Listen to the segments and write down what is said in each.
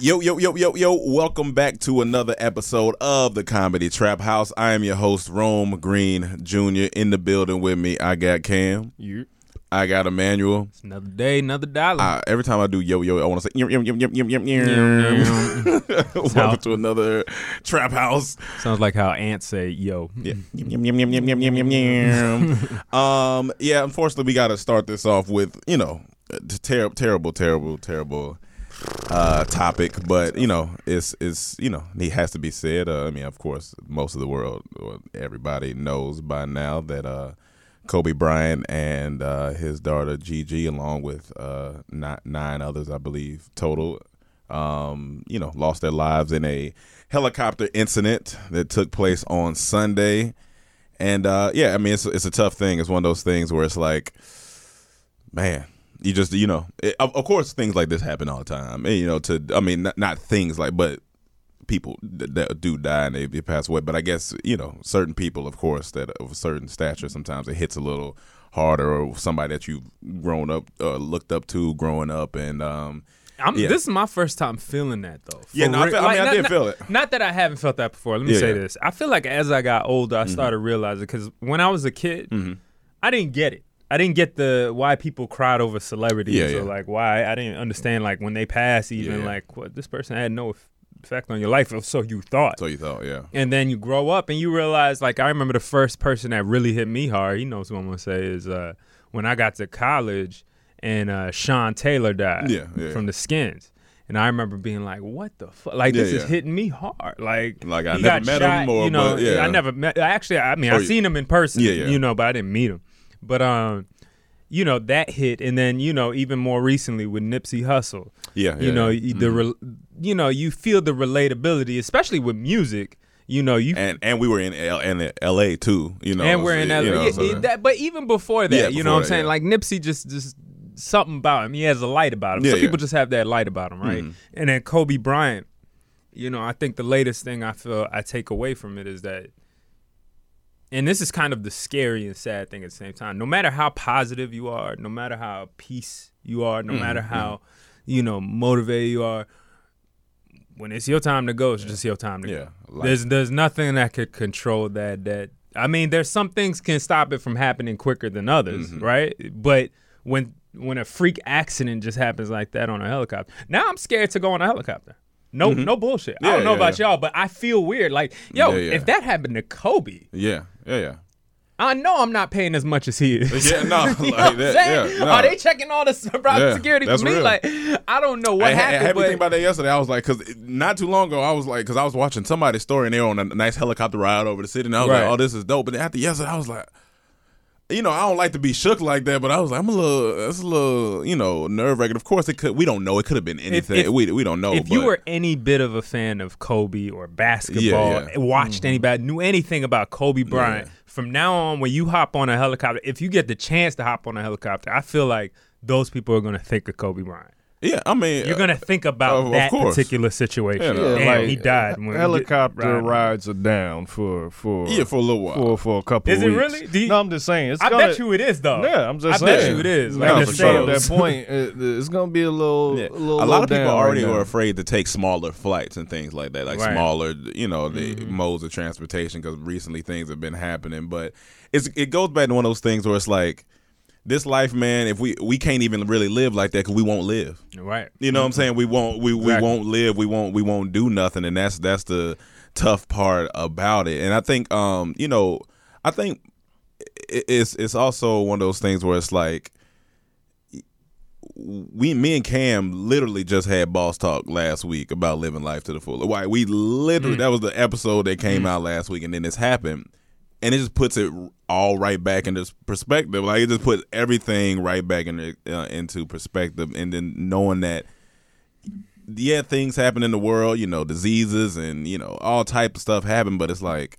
Yo, yo, yo, yo, yo, welcome back to another episode of the Comedy Trap House. I am your host, Rome Green Jr. In the building with me, I got Cam. You. I got Emmanuel. It's another day, another dollar. Uh, every time I do yo yo, I want to say yum yum yum yum yum yum yum. Welcome to another trap house. Sounds like how ants say yo. Yeah. Yum yum yum yum yum yum yum yum. um. Yeah. Unfortunately, we got to start this off with you know, terrible, terrible, terrible, terrible uh topic but you know it's it's you know it has to be said uh, i mean of course most of the world or everybody knows by now that uh kobe bryant and uh his daughter gigi along with uh nine, others i believe total um you know lost their lives in a helicopter incident that took place on sunday. And uh yeah i mean it's, it's a tough thing. It's one of those things where it's like man you just you know it, of, of course things like this happen all the time and, you know to i mean not, not things like but people that, that do die and they, they pass away but i guess you know certain people of course that of a certain stature sometimes it hits a little harder or somebody that you've grown up uh, looked up to growing up and um I'm, Yeah. This is my first time feeling that though. Yeah, no, I feel- I mean, I not, did not- feel it. Not that I haven't felt that before. Let me Yeah, say yeah. Mm-hmm. this. I feel like as I got older, I started realizing because when I was a kid, I didn't get it. I didn't get the why people cried over celebrities Yeah, or like why I didn't understand like when they pass even Yeah. like what this person had no effect on your life or so you thought. so you thought yeah And then you grow up and you realize, like, I remember the first person that really hit me hard, he knows who I'm going to say, is uh, when I got to college and uh, Sean Taylor died Yeah, yeah. from the skins. And I remember being like, what the fuck? Like, this Yeah, is hitting me hard. Like, Like, I never met shot, him or- you know, but, yeah. I never met, actually, I mean, Oh, I seen him in person, Yeah, yeah. you know, but I didn't meet him. But, um, you know, that hit. And then, you know, even more recently with Nipsey Hussle yeah, you know yeah. the re- you know you feel the relatability especially with music you know you and and we were in L- in LA too you know and we're in LA. you know, Yeah, so- that, but even before that Yeah, you know before what I'm saying yeah. like Nipsey just just something about him he has a light about him Yeah, some yeah. Mm-hmm. people just have that light about him right and then Kobe Bryant you know I think the latest thing I feel I take away from it is that and this is kind of the scary and sad thing at the same time. No matter how positive you are, no matter how peace you are, Mm-hmm, no matter how you know motivated you are, when it's your time to go, it's just your time to Yeah, go. like- there's there's nothing that could control that. That I mean, there's some things can stop it from happening quicker than others, Mm-hmm. right? But when when a freak accident just happens like that on a helicopter, now I'm scared to go on a helicopter. No, no bullshit. I Mm-hmm. Don't know yeah, about yeah. y'all, but I feel weird. Like, yo, Yeah, yeah. if that happened to Kobe, yeah yeah yeah I know I'm not paying as much as he is. Yeah, no, like that, yeah, no. Are they checking all the private Yeah, security for me? real. Like, I don't know what I, had- I happened. had but think about that yesterday. I was like, because not too long ago, I was like, because I was watching somebody's story and they were on a nice helicopter ride over the city, and I was Right. like, oh, this is dope. But after yesterday, I was like, you know, I don't like to be shook like that, but I was like, I'm a little, that's a little, you know, nerve wracking. Of course, it could. We don't know. It could have been anything. if- we we don't know. if you were any bit of a fan of Kobe or basketball, Yeah, yeah. watched mm-hmm. anybody, knew anything about Kobe Bryant, Yeah. from now on, when you hop on a helicopter, if you get the chance to hop on a helicopter, I feel like those people are going to think of Kobe Bryant. Yeah, I mean, You're gonna uh, think about Of- of that particular situation. Yeah, no. Damn, like, he died. When Helicopter riding. rides are down for for yeah, for a little while. for for a couple. Is it weeks. really? Do you- no, I'm just saying. It's I gonna, bet you it is though. Yeah, I'm just I saying. bet you it is. Like No, I for said, sure. at that point, it, it's gonna be a little, Yeah. a little. a lot of people already right are afraid to take smaller flights and things like that, like Right. smaller, you know, the mm-hmm. modes of transportation. Because recently things have been happening, but it's it goes back to one of those things where it's like this life, man. If we we can't even really live like that because we won't live. Right. You know what I'm mm-hmm. saying? We won't we, we Exactly. won't live, we won't we won't do nothing and that's that's the tough part about it. And I think um, you know, I think it's it's also one of those things where it's like we me and Cam literally just had boss talk last week about living life to the full. Why we literally mm. that was the episode that came mm. out last week and then this happened and it just puts it all right back into perspective. Like it just puts everything right back in, uh, into perspective, and then knowing that, yeah, things happen in the world. You know, diseases and you know all type of stuff happen, but it's like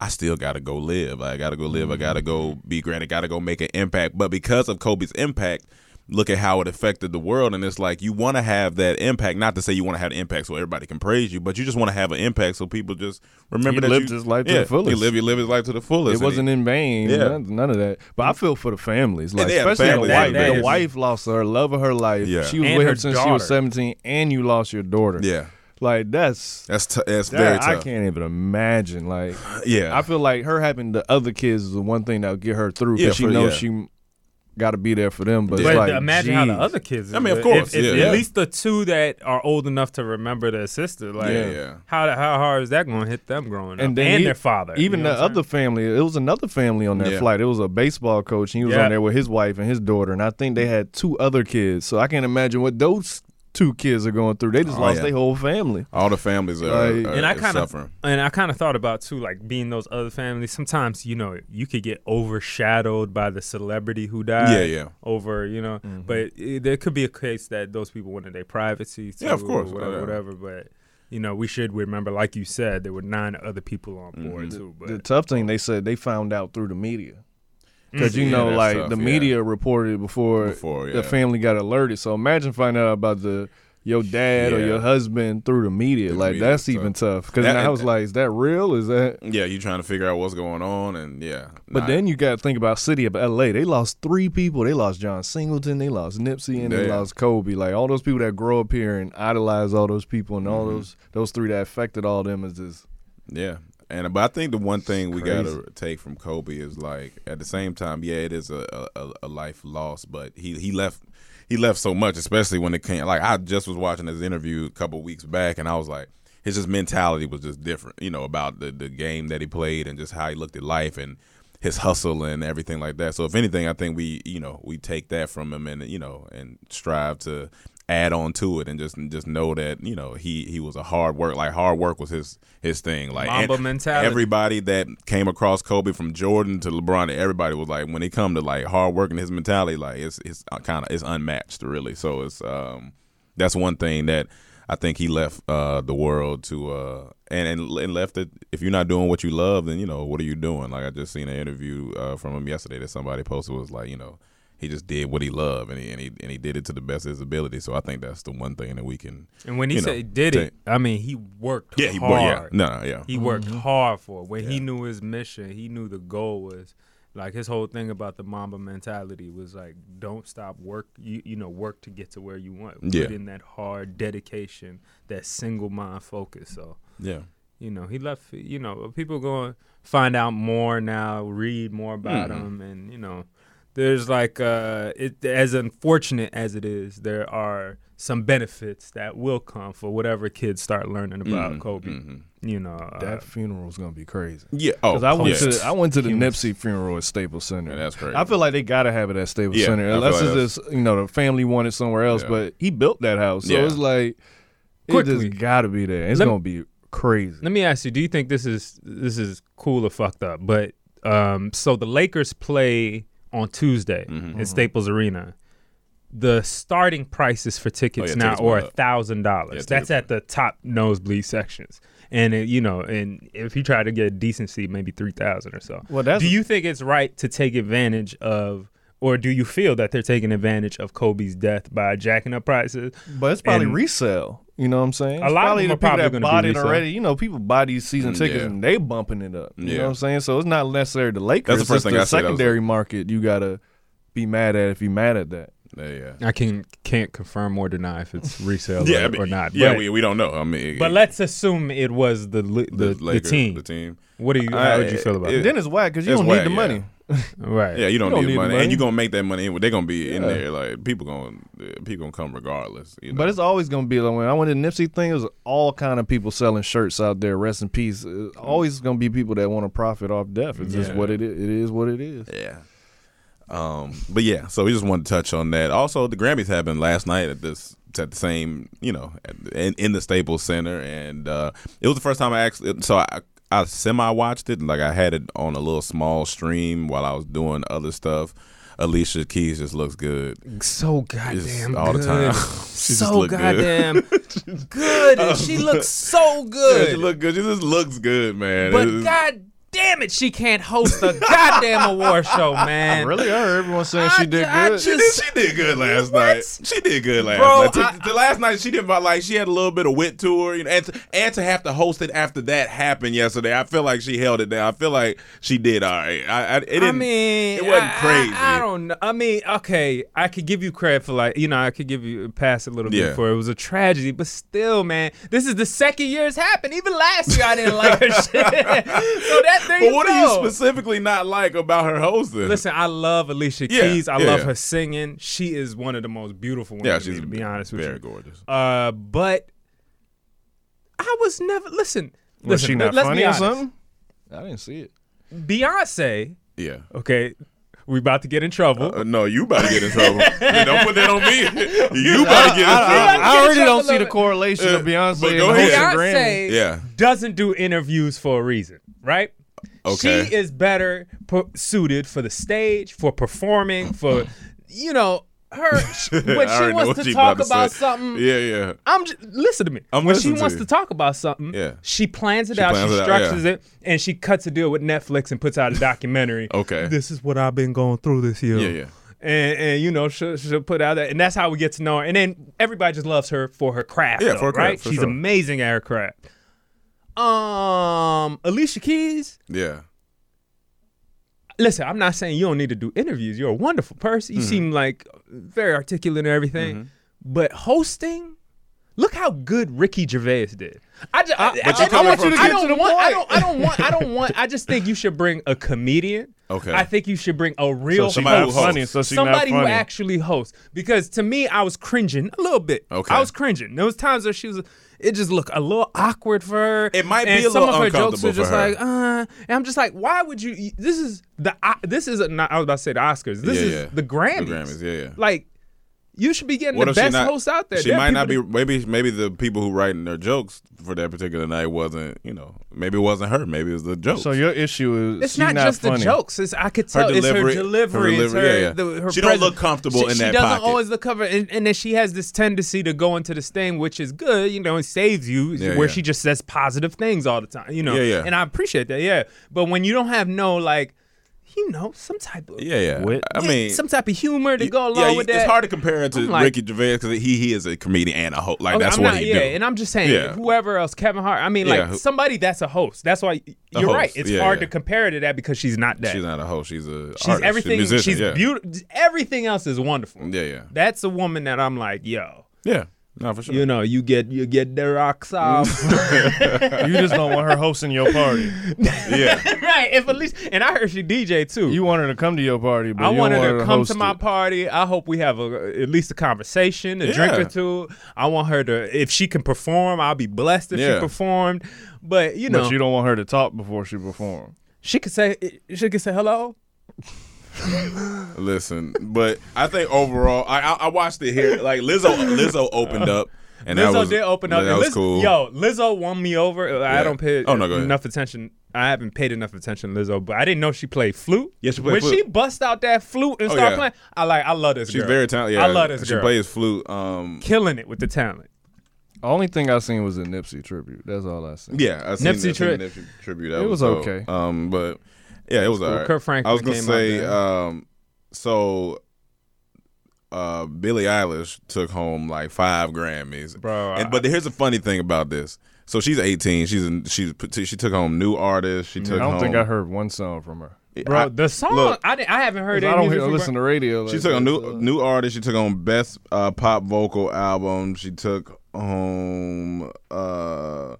I still got to go live. I got to go live. I got to go be great. I got to go make an impact. But because of Kobe's impact. Look at how it affected the world, and it's like you want to have that impact. Not to say you want to have an impact so everybody can praise you, but you just want to have an impact so people just remember He that lived you, his life to the fullest. He live, he live his life to the fullest. It wasn't in vain. Yeah. None, none of that. But I feel for the families, like Yeah, especially families, the wife. that the is- wife lost her love of her life. Yeah. She was And with her him since she was 17, and you lost your daughter. Yeah, like that's that's t- that's that, very I can't even imagine. Like Yeah, I feel like her having the other kids is the one thing that'll get her through Yeah, because she for- knows yeah. she got to be there for them. But, Yeah. it's But like, imagine how the other kids. I mean, of course, if, yeah. at least the two that are old enough to remember their sister. Like, Yeah, yeah. how how hard is that going to hit them growing up And then and he- their father? Even you know the other family, it was another family on that Yeah. flight. It was a baseball coach, and he was Yeah. on there with his wife and his daughter, and I think they had two other kids. So I can't imagine what those two kids are going through. They just Oh, lost yeah. their whole family. all the families are, Like- are- and I kind of suffering. and I kind of thought about too, like being those other families. Sometimes you know you could get overshadowed by the celebrity who died. Yeah, yeah. Over you know, but it, there could be a case that those people wanted their privacy. Too, Yeah, of course. or whatever, Oh, yeah. whatever. But you know, we should remember, like you said, there were nine other people on Mm-hmm. board too. But The tough thing they said they found out through the media. Because you know, like tough, the yeah. media reported before, Before, yeah. the family got alerted. So imagine finding out about the your dad or your husband through the media. Through like media, that's so- even tough. Because I was like, is that real? Is that? Yeah, you trying to figure out what's going on, and yeah. But Nah, then you got to think about city of L.A. They lost three people. They lost John Singleton. They lost Nipsey, and they lost Kobe. Like all those people that grow up here and idolize all those people, and Mm-hmm. all those those three that affected all them is just Yeah. And but I think the one thing we gotta take from Kobe is like at the same time, yeah, it is a, a, a life loss, but he he left he left so much, especially when it came like I just was watching his interview a couple weeks back and I was like his just mentality was just different, you know, about the, the game that he played and just how he looked at life and his hustle and everything like that. So if anything, I think we, you know, we take that from him and you know, and strive to add on to it and just just know that you know he he was a hard work like hard work was his his thing. Like Mamba mentality. everybody that came across Kobe from Jordan to LeBron everybody was like when it come to like hard work and his mentality like it's it's kind of it's unmatched really. So it's um that's one thing that I think he left uh the world to uh and and, and left it if you're not doing what you love then you know what are you doing? Like I just seen an interview uh, from him yesterday that somebody posted was like you know he just did what he loved and he and he and he did it to the best of his ability. So I think that's the one thing that we can. And when he you said know, he did it, I mean he worked Yeah, he hard. yeah, no, no, yeah, He worked hard for it. When he knew his mission, he knew the goal was like his whole thing about the Mamba mentality was like don't stop work you you know work to get to where you want. Yeah. Put in that hard dedication, that single mind focus. So yeah, you know he left. You know people going find out more now, read more about Mm-hmm. him, and you know there's like uh it as unfortunate as it is, there are some benefits that will come for whatever kids start learning about Mhm, Kobe. mhm. You know, uh, that funeral's gonna be crazy. yeah. Oh, I went yeah. to I went to the Humans. Nipsey funeral at Staples Center. Yeah, that's crazy. I feel like they gotta have it at Staples Yeah, Center, unless like it's just you know the family wanted somewhere else. Yeah. But he built that house, so Yeah. it's like it just gotta be there. It's Let- gonna be crazy. Let me ask you: Do you think this is this is cool or fucked up? But um, so the Lakers play on Tuesday Mm-hmm. in Staples Arena. The starting prices for tickets Oh, yeah, now tickets are a thousand Yeah, dollars. That's at the top nosebleed sections, and it, you know, and if you try to get a decent seat, maybe three thousand or so. Well, that's- Do you think it's right to take advantage of or do you feel that they're taking advantage of Kobe's death by jacking up prices? But it's probably And- resale. You know what I'm saying? A It's lot of probably them the are people probably that gonna bought it already. You know, people buy these season tickets yeah. and they bumping it up. You Yeah. know what I'm saying? So it's not necessarily the Lakers. That's the first it's thing the I said. I was secondary market you gotta be mad at if you're mad at that. Yeah, yeah. I can can't confirm or deny if it's resale Yeah, or, I mean, or not. Yeah, but, we, we don't know. I mean, but let's assume it was the the, the, the team. The team. What do you? How would you feel about it- it? Then it's whack because you It's don't whack, need the yeah. money. Right. Yeah, you don't, You don't need, need money, money. and you're gonna make that money. They're gonna be in there. Like people gonna people gonna come regardless. You know? But it's always gonna be like when I went to the Nipsey thing, it was all kind of people selling shirts out there. Rest in peace. It's always gonna be people that want to profit off death. It's just what it is. It is what it is. Yeah. Um, but yeah, so we just wanted to touch on that. Also, the Grammys happened last night at this at the same, you know, at, in, in the Staples Center, and uh, it was the first time I actually. So I, I semi watched it, like I had it on a little small stream while I was doing other stuff. Alicia Keys just looks good. So Just goddamn all the time. She so good. goddamn good. And she looks so Yeah, good. she look good. She just looks good, man. but god damn it, she can't host a goddamn award show, man. Really, I heard everyone saying I she did ju- I good. She did, she did good last What? night. She did good last Bro, night. To- I- the last night she did about like she had a little bit of wit to her, you know, and to, and to have to host it after that happened yesterday, I feel like she held it down. I feel like she did all right. I, I, it didn't, I mean, it wasn't I- I- crazy. I, don't know. I mean, okay, I could give you credit for like, you know, I could give you pass a little Yeah. bit for it was a tragedy, but still, man, this is the second year it's happened. Even last year, I didn't like her shit. so that there but what go. do you specifically not like about her hosting? Listen, I love Alicia Yeah, Keys. I yeah, love yeah. her singing. She is one of the most beautiful women. yeah, to me, she's to be honest with very you. Very gorgeous. Uh, but I was never listen. Was listen, she not let's funny or something? I didn't see it. Beyonce. Yeah. Okay, we about to get in trouble. Uh, no, you about to get in trouble. Yeah, don't put that on me. You about to get in I, trouble. I already Get don't see the trouble. correlation of Uh, Beyonce but and go hosting ahead. Beyonce Yeah. doesn't do interviews for a reason, right? Okay. She is better pu- suited for the stage, for performing, for you know her sh- when she wants to she talk about something. Yeah, yeah. I'm just listen to me. I'm when she to wants you. to talk about something, Yeah. she plans it She out, plans she it out, structures yeah. it, and she cuts a deal with Netflix and puts out a documentary. Okay. This is what I've been going through this year. Yeah, yeah. And, and you know she'll, she'll put out that, and that's how we get to know her. And then everybody just loves her for her craft. Yeah, though, for her craft, right? for She's sure. amazing at her craft. Um, Alicia Keys. Yeah. Listen, I'm not saying you don't need to do interviews. You're a wonderful person. You Mm-hmm. seem like very articulate and everything. But hosting, look how good Ricky Gervais did. I just, I, but I, you're I want you to two- get to the want, I point. don't. I don't want. I don't want. I just think you should bring a comedian. Okay. I think you should bring a real So she Somebody not who host. funny. So she Somebody not who actually hosts. Because to me, I was cringing a little bit. Okay. I was cringing. There was times where she was. It just looked a little awkward for her. It might and be a some little of her jokes are just her. like, uh, and I'm just like, why would you? This is the. This is not. I was about to say the Oscars. This Yeah, is yeah. the Grammys. The Grammys, yeah, yeah. Like, you should be getting What the if she best not? hosts out there. She There might not be. people Maybe maybe the people who writing their jokes for that particular night wasn't. You know, maybe it wasn't her. Maybe it was the joke. So your issue is It's she's not, not just funny. the jokes. It's, I could tell delivery- it's her her delivery. it's delivery, her, yeah, yeah. The, her She don't look comfortable she, in she that She doesn't pocket. always look comfortable, and, and then she has this tendency to go into the stain, which is good. You know, it saves you. Yeah, where yeah. she just says positive things all the time. You know, Yeah, yeah. and I appreciate that. Yeah, but when you don't have no like, you know, some type of yeah, yeah. Wit. I mean, some type of humor to go along yeah, with that. it's hard to compare it to like- Ricky Gervais because he he is a comedian and a host. Like Okay, that's I'm what not, he yeah, do. and I'm just saying, Yeah. whoever else, Kevin Hart. I mean, like Yeah, who- somebody that's a host. That's why you're right. It's yeah, hard yeah. to compare to that because she's not that. She's not a host. She's a She's artist. everything. She's, a musician, she's yeah. beautiful. Everything else is wonderful. Yeah, yeah, That's a woman that I'm like, yo, yeah. No, for sure. you know, you get you get the rocks off. You just don't want her hosting your party. yeah, right. If at least, and I heard she DJ too. You want her to come to your party, but I you want don't her to come to my it. party. I hope we have a, at least a conversation, a Yeah. drink or two. I want her to, if she can perform, I'll be blessed if Yeah. she performed. But you know, But you don't want her to talk before she performs. she could say, she could say hello. Listen, but I think overall, I I, I watched it here. Like Lizzo, Lizzo opened up, and Lizzo that was, did open up. That and was Liz- cool. Yo, Lizzo won me over. I Yeah. don't pay Oh, no, go ahead. enough attention. I haven't paid enough attention to Lizzo, but I didn't know she played flute. Yeah, she played when flute. she bust out that flute and Oh, start yeah. playing, I like. I love this she's girl. very talented. Yeah, I love this She girl. plays flute. Um, killing it with the talent. Only thing I seen was a Nipsey tribute. That's all I seen. yeah, I seen, Nipsey I seen tri- Nipsey tribute. That It was dope. okay. Um, but yeah, it was Well, alright. Kirk Franklin I was gonna say, um, so uh, Billie Eilish took home like five Grammys, Bro, And but here's the funny thing about this. So she's 18. She's in, she's she took home new artist. She took. I don't home. think I heard one song from her. Bro, I- the song look, I, didn't- I haven't heard I don't hear, listen to radio. She like took a new new artist. She took on best uh, pop vocal album. She took home uh,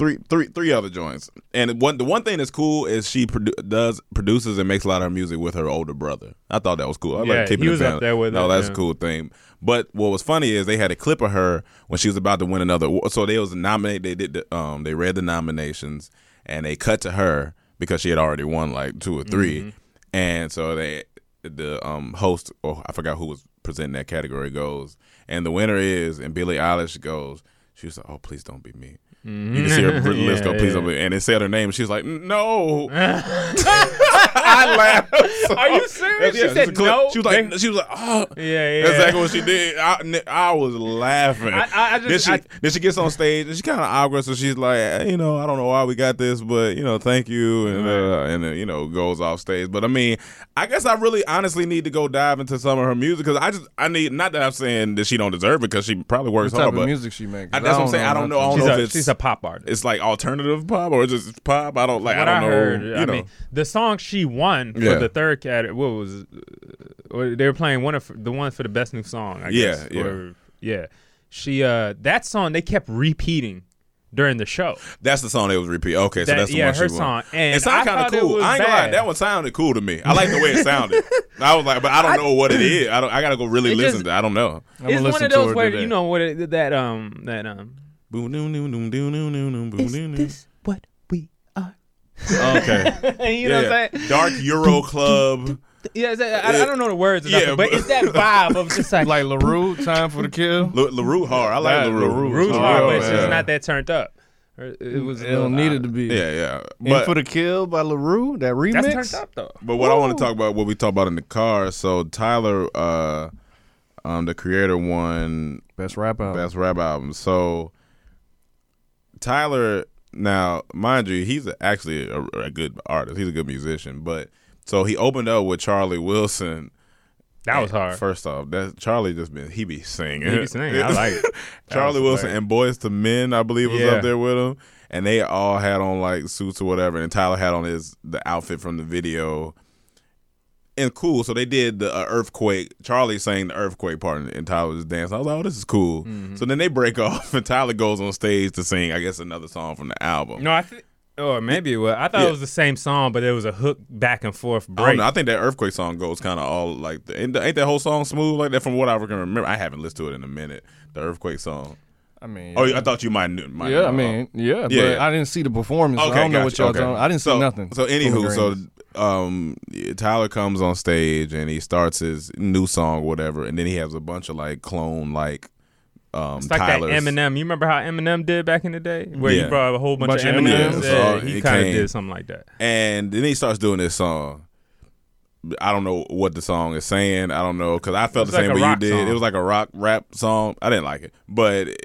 three three three other joints. And one the one thing that's cool is she produ- does produces and makes a lot of her music with her older brother. I thought that was cool. I Yeah, like keeping he was up there with No, it, that's yeah. a cool thing. But what was funny is they had a clip of her when she was about to win another. So they was nominated. They did the, um they read the nominations and they cut to her because she had already won like two or 3 Mm-hmm. and so they the um host or I forgot who was presenting that category goes and the winner is and Billie Eilish goes. She was like, "Oh, please don't be me." You can see her list go, "Please don't be," and it said her name. She's like, "No." I laughed. so- Are you serious? She said just a clip. no? She was like, They- she was like, "Oh." Yeah, yeah. That's exactly what she did. I, I was laughing. I- I- I just- then she I- then she gets on stage and she kind of awkward, so she's like, "Hey, you know, I don't know why we got this, but you know, thank you, and uh, and then, you know goes off stage. But I mean, I guess I really honestly need to go dive into some of her music because I just I need not that I'm saying that she don't deserve it because she probably works What type hard, of but music she makes? I- that's what I'm saying. I don't know. I don't she's, know a, if it's she's a pop artist. it's like alternative pop or just pop. I don't like. what I I, don't know. heard, you I know, mean, the song she won for Yeah. the third category. What was? Uh, they were playing one of the one for the best new song. I Yeah, guess, yeah. or- yeah. She uh that song they kept repeating during the show. that's the song they was repeat. Okay, so That- that's the yeah, one her won. song. And it sounded kind thought of it cool. was I ain't gonna lie, bad. that one sounded cool to me. I like the way it sounded. I was like, but I don't know what it is. I don't. I gotta go really It listen just- to. it. I don't know. I'm it's gonna one listen of to those her where today. you know what it, that um that um. Boom, doom, doom, doom, doom, doom, doom, doom, boom, doom, doom. what we are? Okay. you know yeah. what I'm saying? Dark Euro Club. Yeah, that- I, I don't know the words, or Yeah, nothing, but but- it's that vibe of just like, Like La Roux, Time for the Kill. La- LaRue hard. I like That La Roux. LaRue. Rouge Oh, Hard, but it's yeah. just not that turned up. It was. It don't need it to be. Yeah, yeah. And But for the Kill by La Roux, that remix. That's turned up though. But what I want to talk about, what we talked about in the car. So Tyler, uh, um, the creator, won Best rap album. best rap album. So Tyler, now mind you, he's actually a, a good artist. He's a good musician. But so he opened up with Charlie Wilson. That was hard. First off, that Charlie just been he be singing. He be singing. I like it. Charlie Wilson hilarious. and Boyz II Men, I believe, was Yeah. up there with him, and they all had on like suits or whatever, and Tyler had on his the outfit from the video. And cool, so they did the uh, earthquake. Charlie sang the earthquake part, and Tyler was dancing. I was like, "Oh, this is cool." Mm-hmm. So then they break off, and Tyler goes on stage to sing, I guess, another song from the album. No, I think. Or maybe it was. I thought Yeah. it was the same song, but it was a hook back and forth I don't break. know. I think that earthquake song goes kind of all like, the, ain't that whole song smooth like that? From what I can remember, I haven't listened to it in a minute. The earthquake song. I mean, Oh, I thought you might. knew- might yeah, know. I mean, yeah, but Yeah, yeah. I didn't see the performance. Okay, I don't know what gotcha, y'all okay. talking. I didn't see so, nothing. So anywho, so um, Tyler comes on stage and he starts his new song, whatever, and then he has a bunch of like clone like um it's like Tyler's. that Eminem. You remember how Eminem did back in the day, where Yeah. he brought a whole bunch, Bunch of of Eminems. Eminems. Yeah, So he kind of did something like that. and then he starts doing this song. I don't know what the song is saying. I don't know because I felt the same like a way you did. song. It was like a rock rap song. I didn't like it, but it,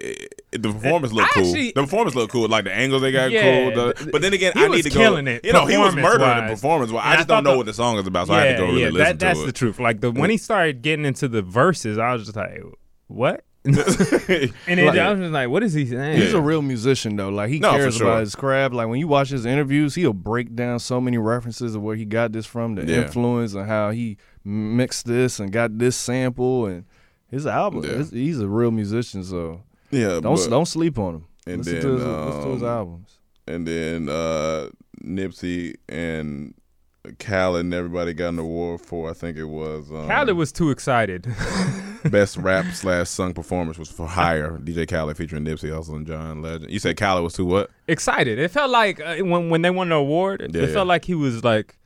it- the performance looked I cool. actually- the performance looked cool. Like the angles they got Yeah, cool. The- but then again, I need to go. killing it, You know, he was murdering the performance-wise. Well, I I just don't know the- what the song is about, so I had to go really yeah, listen that, that's to the truth. Like the when he started getting into the verses, I was just like, what? And then Like- I was just like, what is he saying? He's a real musician though. Like he No, cares sure. about his craft. Like when you watch his interviews, he'll break down so many references of where he got this from, the Yeah. influence, and how he mixed this and got this sample and his album. Yeah. His- he's a real musician, so yeah, don't but- don't sleep on him. and listen, then, to his, listen to his um, albums. and then uh, Nipsey and Khaled and everybody got an award for. I think it was um, Khaled was too excited. best rap slash sung performance was for Higher. DJ Khaled featuring Nipsey Hussle and John Legend. You said Khaled was too what? excited. It felt like uh, when when they won the award, it Yeah, felt like he was like,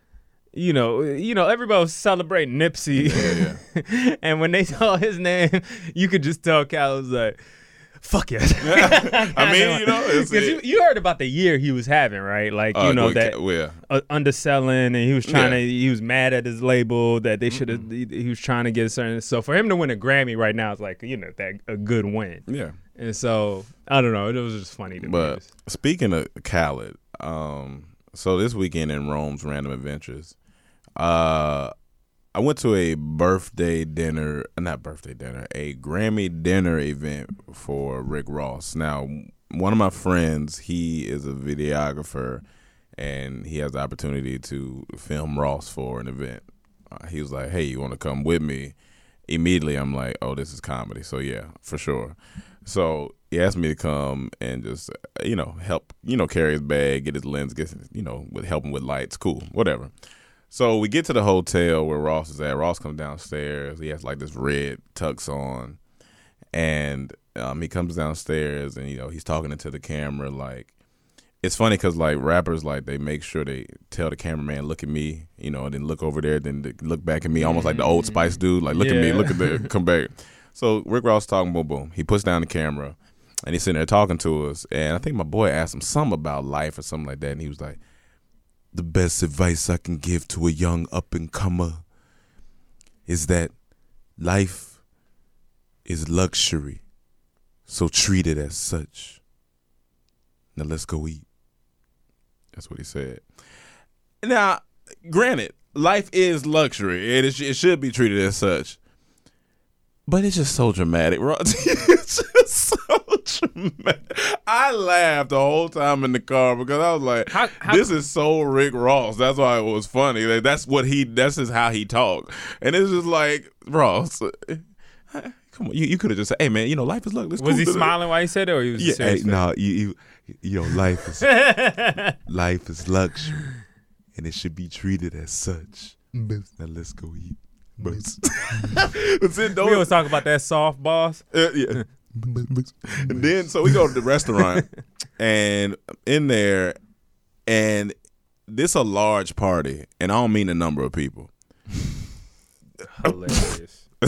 you know, you know, everybody was celebrating Nipsey, Yeah, and when they saw his name, you could just tell Cal was like. Fuck it. I mean, you know, it's- because you, you heard about the year he was having, right? Like Uh, you know that well, uh, underselling, and he was trying Yeah. to. He was mad at his label that they should have. He, he was trying to get a certain. So for him to win a Grammy right now is like you know that a good win. yeah. And so I don't know. It was just funny to me. But speaking of Khaled, um, so this weekend in Rome's Random Adventures, uh, I went to a birthday dinner, not birthday dinner, a Grammy dinner event for Rick Ross. Now, one of my friends, he is a videographer, and he has the opportunity to film Ross for an event. Uh, he was like, "Hey, you want to come with me?" Immediately, I'm like, "Oh, this is comedy." So yeah, for sure. So he asked me to come and just, uh, you know, help, you know, carry his bag, get his lens, get, you know, with helping with lights, cool, whatever. So we get to the hotel where Ross is at. Ross comes downstairs. He has like this red tux on, and um, he comes downstairs and you know he's talking into the camera. Like it's funny because like rappers like they make sure they tell the cameraman look at me, you know, and then look over there, then look back at me, almost like the Old Spice dude, like look at me, look at the come back. So Rick Ross talking, boom, boom. He puts down the camera and he's sitting there talking to us. And I think my boy asked him something about life or something like that, and he was like the best advice I can give to a young up and comer is that life is luxury. So treat it as such. Now let's go eat. That's what he said. Now, granted, life is luxury and it, sh- it should be treated as such. But it's just so dramatic, bro. it's just so dramatic. I laughed the whole time in the car because I was like, How- how- "This is so Rick Ross." That's why it was funny. Like, that's what he. That's just how he talked. And it's just like Ross. Come on, you, you could have just said, "Hey, man, you know, life is luck." Was cool he smiling while he said it, or he was Yeah, hey, serious? no, you, you, you know, life is life is luxury, and it should be treated as such. Now let's go eat. Boots. but then we don't, always talk about that soft boss. uh, yeah. and then so we go to the restaurant, and in there, and this a large party, and I don't mean the number of people. Hilarious. I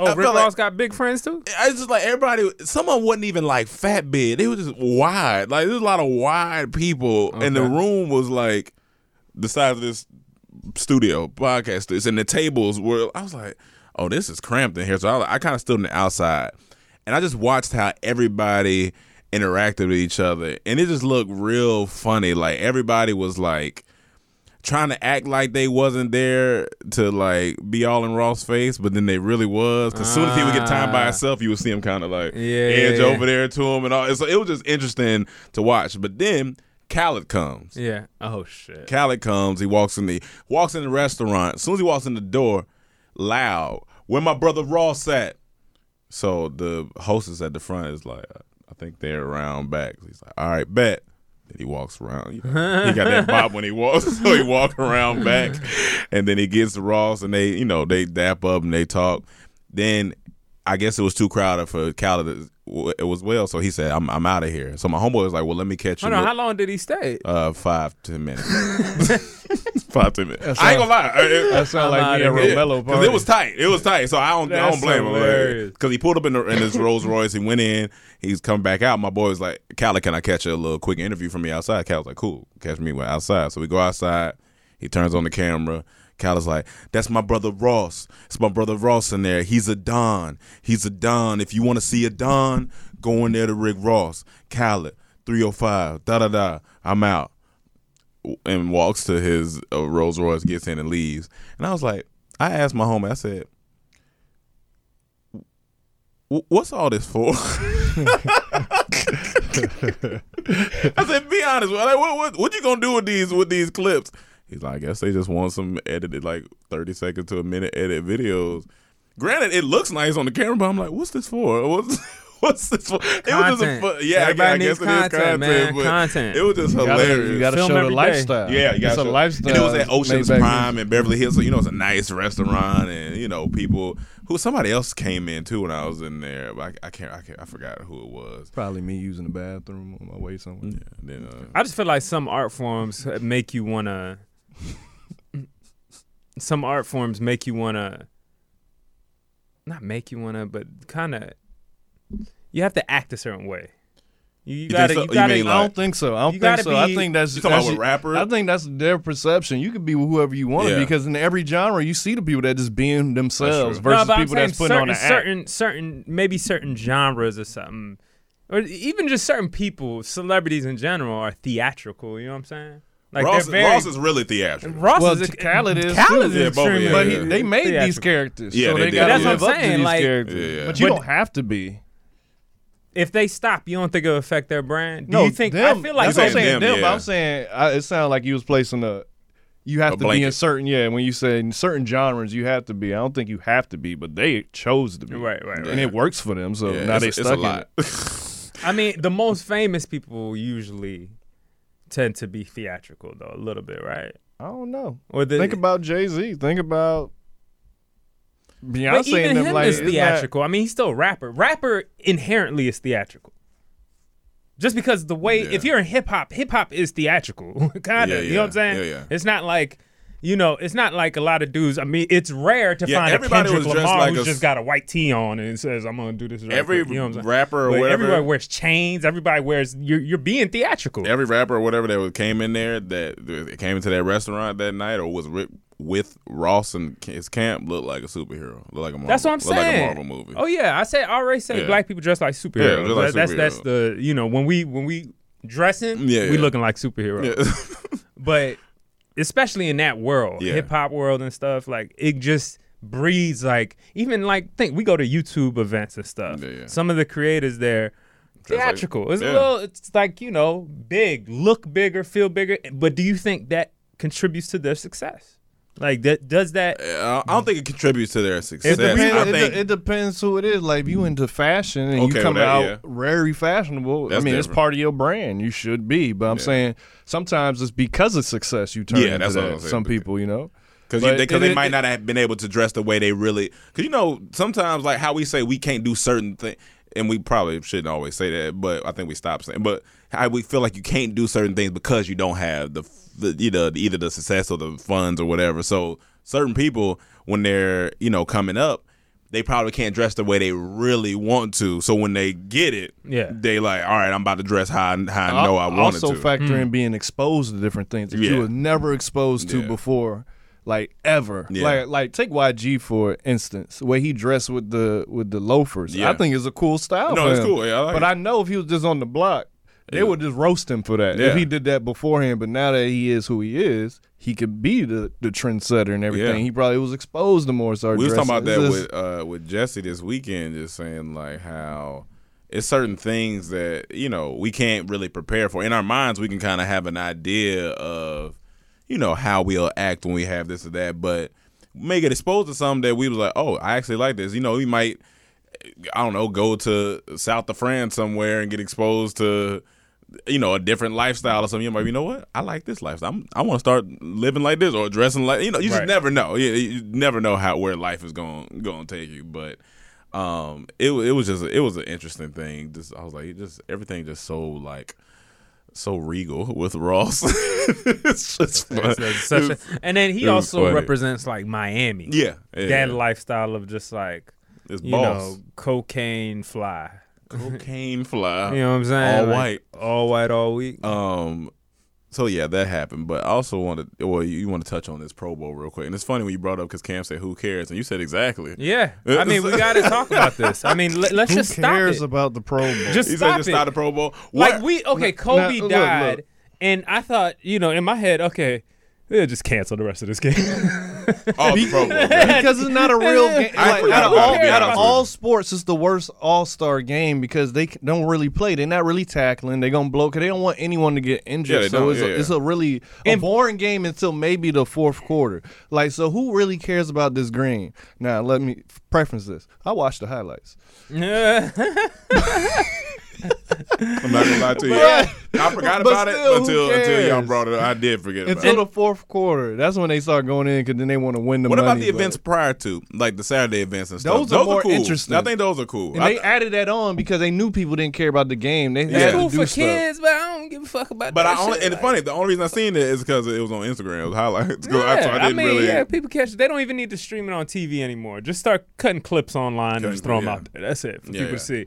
Oh, Rick felt like- got big friends too. I was just like everybody. Someone wasn't even like fat big. They were just wide. Like there's a lot of wide people, and the room was like the size of this studio podcast. is, and the tables were. I was like, oh, this is cramped in here. So I, I kind of stood on the outside, and I just watched how everybody interacted with each other, and it just looked real funny. Like everybody was like trying to act like they wasn't there to like be all in Ross' face, but then they really was. Because soon as he would get time by Ah. himself, you would see him kind of like Yeah, edge yeah, yeah. over there to him and all. So it was just interesting to watch. But then Khaled comes. Yeah. Oh shit. Khaled comes. He walks in the walks in the restaurant. As soon as he walks in the door, loud. Where my brother Ross at? So the hostess at the front is like, I think they're around back. He's like, all right, bet. Then he walks around. You know, he got that bob when he walks, so he walk around back, and then he gets to Ross, and they, you know, they dap up and they talk. Then I guess it was too crowded for Khaled. It was well, so he said, "I'm I'm out of here." So my homeboy was like, "Well, let me catch you." Hold on. How long did he stay? uh, five ten minutes. five ten minutes. That I ain't gonna lie. It- That sounds I'm like me and. Romello because it was tight. It was tight. So I don't. I don't That's blame him. hilarious. Because he pulled up in, the, in his Rolls Royce. He went in. He's coming back out. My boy was like, "Callie, can I catch a little quick interview from me outside?" Cal was like, "Cool, catch me outside." So we go outside. He turns on the camera. Cal is like, "That's my brother Ross. It's my brother Ross in there. He's a don. He's a don. If you want to see a don, go in there to Rick Ross. Khaled, 305. Da da da. I'm out." and walks to his uh, Rolls Royce, gets in and leaves. And I was like, I asked my homie, I said, "What's all this for?" I said, "Be honest. Like, what, what what you gonna do with these with these clips?" He's like, "I guess they just want some edited, like thirty second to a minute edit videos." Granted, it looks nice on the camera, but I'm like, "What's this for? What's what's this for?" It was just a fun, yeah. I, Everybody I guess needs it is content, content, man. but Content. It was just You gotta, hilarious. you gotta Film show the every day. lifestyle. Yeah, you got it's a lifestyle. And it was at Ocean's made Prime in Beverly Hills, so you know it's a nice restaurant, and you know people who somebody else came in too when I was in there, but I, I can't, I can't, I forgot who it was. Probably me using the bathroom on my way somewhere. Yeah, then uh, I just feel like some art forms make you wanna. Some art forms make you wanna. Not make you wanna, but kind of. You have to act a certain way. You, you think gotta. so? You You gotta. mean I don't think so. I don't think gotta so. I think that's you talking about that's- with rappers? I think that's their perception. You can be whoever you want to Yeah. be because in every genre you see the people that just being themselves versus no, people that's putting certain, on an act. certain, certain, maybe certain genres or something, or even just certain people, celebrities in general, are theatrical. You know what I'm saying? Like Ross, very Ross is really theatrical. Ross Well, is a, Khaled is Khaled too. is Yeah, both of extremely them, But yeah. he, they made these characters, Yeah, so they they, got That's to what I'm saying, like- Yeah, yeah. But you But- don't have to be. If they stop, you don't think it'll affect their brand? Do no, you think? them, I feel like that's what I'm saying saying. them, Them, but. I'm saying I, it sounded like you was placing a. You have A to be in certain yeah. When you say in certain genres, you have to be. I don't think you have to be, but they chose to be. Right, right, right. And it works for them, so Yeah, now it's, they it's a stuck in lot. it. I mean, the most famous people usually tend to be theatrical, though, a little bit, right? I don't know. Or the, Think about Jay Z. Think about Beyonce but even and him Like is it's not- theatrical. I mean, he's still a rapper. Rapper inherently is theatrical. Just because the way, Yeah. if you're in hip hop, hip hop is theatrical, kind of. Yeah, You know what I'm saying? Yeah, yeah. It's not like, you know, it's not like a lot of dudes. I mean, it's rare to Yeah, find a everybody Kendrick was Lamar like who's a- just got a white tee on and says, "I'm gonna do this." Right Every quick," you know what I'm saying? rapper or But whatever- everybody wears chains. Everybody wears. You're you're being theatrical. Every rapper or whatever that came in there that came into that restaurant that night or was with Ross and his camp looked like a superhero. Looked like a Marvel, That's what I'm saying. like a Marvel movie. Oh yeah, I say I already said Yeah. black people dress like superheroes. Yeah, like that's that's the you know when we when we dressing, Yeah, we looking like superheroes. Yeah. But especially in that world, Yeah. hip hop world and stuff, like it just breeds like even like think we go to YouTube events and stuff. Yeah, yeah. Some of the creators there. Dress like- Theatrical. it's a little. It's like you know, big, look bigger, feel bigger. But do you think that contributes to their success? Like that? Does that? Uh, I don't think it contributes to their success. It depends, I it, think de- it depends who it is. Like if you into fashion and Okay, you come well, that- out yeah. very fashionable, That's I mean it's part of your brand. You should be. But I'm Yeah. saying sometimes it's because of success you turn Yeah, into that's what that. I'm. Some people, you know. because they, it- cause they it- might not have been able to dress the way they really. Because you know sometimes like how we say we can't do certain things, and we probably shouldn't always say that, but I think we stop saying. But how we feel like you can't do certain things because you don't have the the either either the success or the funds or whatever. So certain people when they're you know coming up. They probably can't dress the way they really want to. So when they get it, Yeah. they like, all right, I'm about to dress how, I- how I know I wanted also factor Hmm. in being exposed to different things that Yeah. you were never exposed to Yeah. before, like ever. Yeah. Like like take YG for instance, where he dressed with the with the loafers. Yeah. I think it's a cool style. No, for it's him. cool. Yeah, I like but it. I know if he was just on the block, they Yeah. would just roast him for that. Yeah. If he did that beforehand, but now that he is who he is, he could be the the trendsetter and everything. Yeah. He probably was exposed to more. So we was talking about that just- with uh, with Jesse this weekend, just saying like how it's certain things that you know we can't really prepare for. In our minds, we can kind of have an idea of you know how we'll act when we have this or that, but we may get exposed to something that we was like, oh, I actually like this. You know, we might I don't know go to south of France somewhere and get exposed to. You know, a different lifestyle or something. You might, be, you know what? I like this lifestyle. I'm, I want to start living like this or dressing like. You know, you just Right. never know. You, you never know how where life is going going to take you. But um, it it was just it was an interesting thing. Just I was like, just everything just so like so regal with Ross. it's just that's such a- and then he also funny. represents like Miami. yeah, yeah, That lifestyle of just like it's you boss. know cocaine fly. Cocaine fly. You know what I'm saying? All Like, white. all white, all week. Um, so yeah, that happened. But I also wanted, well, you, you want to touch on this Pro Bowl real quick, and it's funny when you brought up because Cam said, "Who cares?" and you said exactly. yeah, I mean we got to talk about this. I mean let, us who just cares stop it. about the Pro Bowl? Just He stop said, "Just it. start the Pro Bowl." like we okay, Kobe Now, look, died, look. and I thought you know in my head, okay, they'll just cancel the rest of this game. Oh, the Pro Bowl. because it's not a real game. I Like, out of all, it, to out of all sports, it's the worst All Star game because they don't really play. They're not really tackling. They're gonna blow because they don't want anyone to get injured. Yeah, so it's, Yeah, a, yeah. it's a really a boring game until maybe the fourth quarter. Like, so who really cares about this green? Now, let me preference this. I watch the highlights. I'm not gonna lie to you. But- I forgot about still, it until until y'all brought it. up. I did forget about Until it. the fourth quarter, that's when they start going in because then they want to win the money. What money. about the but- events prior to, like the Saturday events and stuff? Those are more cool. interesting. I think those are cool. And I- they added that on because they knew people didn't care about the game. They Yeah. cool for stuff. kids, but I don't give a fuck about but that I only shit. and it's funny. The only reason I seen it is because it was on Instagram. It was highlights. 'Cause I, so I Yeah, didn't mean, really. yeah, people catch. They don't even need to stream it on TV anymore. Just start cutting clips online and just throw them clip, out there. That's it for people yeah. to see.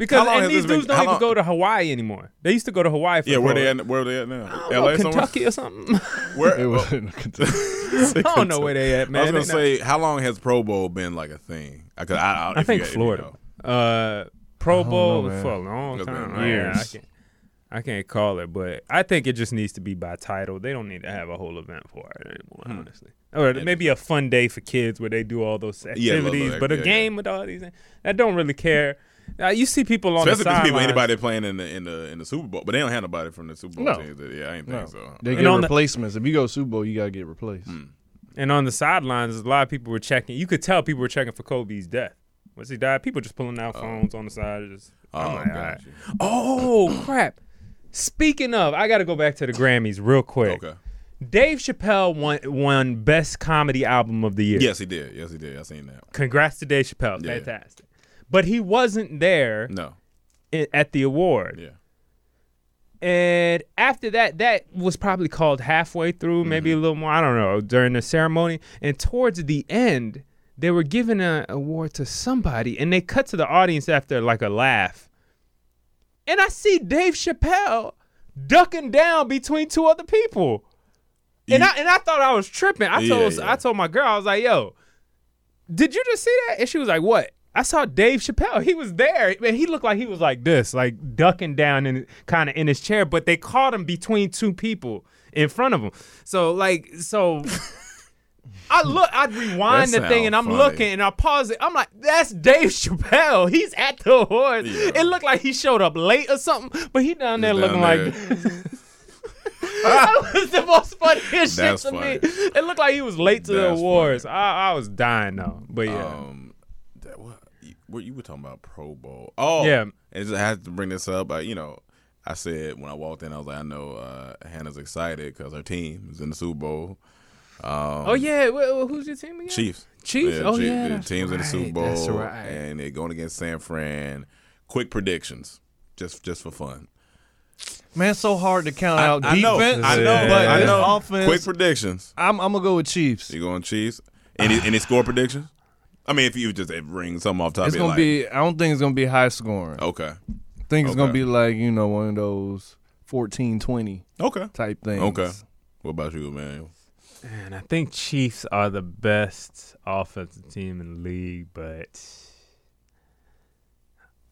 Because and these this been- dudes don't how even go to Hawaii anymore. They used to go to Hawaii for Yeah, where Pro they at? Where are they at now? I don't know, LA somewhere? Kentucky or something. Where? It was I don't know where they at, man. I was gonna They not- say, how long has Pro Bowl been like a thing? I, 'cause I, I, I think you- if you Florida. know. Uh, Pro Bowl know, for a long It's been time. years. Yeah, I, can't- I can't call it, but I think it just needs to be by title. They don't need to have a whole event for it anymore, Hmm. honestly. Or maybe a fun day for kids where they do all those activities, little- but a yeah, game with all these, I don't really care. Uh, you see people on Especially the if people, anybody playing in the in the in the Super Bowl, but they don't have nobody from the Super Bowl No. teams. Yeah, I ain't No. think so. They And get on the- replacements. if you go Super Bowl, you gotta get replaced. And on the sidelines, a lot of people were checking. You could tell people were checking for Kobe's death. Once he died, people just pulling out phones on the side. Just, Oh, like, got all right. you. oh crap! Speaking of, I got to go back to the Grammys real quick. Okay. Dave Chappelle won won Best Comedy Album of the Year. Yes, he did. Yes, he did. I seen that. Congrats to Dave Chappelle. Yeah. Fantastic. But he wasn't there No. i- at the award. Yeah. And after that, that was probably called halfway through, maybe a Mm-hmm. little more. I don't know during the ceremony. And towards the end, they were giving an award to somebody, and they cut to the audience after like a laugh. And I see Dave Chappelle ducking down between two other people. And I and I thought I was tripping. I told Yeah, yeah. I told my girl I was like, "Yo, did you just see that?" And she was like, "What?" I saw Dave Chappelle. He was there, and he looked like he was like this, like ducking down and kind of in his chair. But they caught him between two people in front of him. So like, so I look, I rewind the thing, and I'm funny. looking, and I pause it. I'm like, "That's Dave Chappelle. He's at the awards." Yeah. It looked like he showed up late or something, but he down there He's looking down like. there. that was the most funniest shit to funny. me. It looked like he was late to the That's awards. I, I was dying though, but yeah. Um, that, what, you- what you were talking about Pro Bowl? Oh, Yeah. And just, had to bring this up. I, you know, I said when I walked in, I was like, I know uh, Hannah's excited because her team is in the Super Bowl. Um, oh yeah, Wh- wh- who's your team again? Chiefs. Chiefs? Oh, yeah, the that's teams in the Super Bowl, that's right. and they're going against San Fran. Quick predictions, just just for fun. Man, it's so hard to count I, out I know, defense. I know, but I know. offense. Quick predictions. I'm, I'm gonna go with Chiefs. You going Chiefs? Any any score predictions? I mean, if you just ring something off the top, It's of gonna like, be. I don't think it's gonna be high scoring. okay, I think it's gonna be like you know one of those 14-20 okay, type things. okay. What about you, man? And I think Chiefs are the best offensive team in the league, but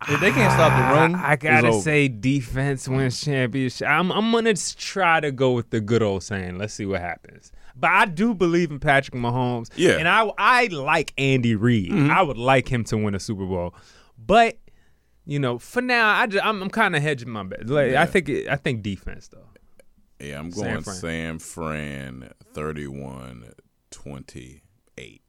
If they can't stop the ah, run, I, I gotta say defense wins championship. I'm I'm gonna try to go with the good old saying. Let's see what happens. But I do believe in Patrick Mahomes. Yeah. Mm-hmm. And I I like Andy Reid. I would like him to win a Super Bowl. But you know, for now, I just, I'm, I'm kind of hedging my bet. Like, Yeah. I think it, I think defense though. Yeah, I'm San going Fran. San Fran 31 28.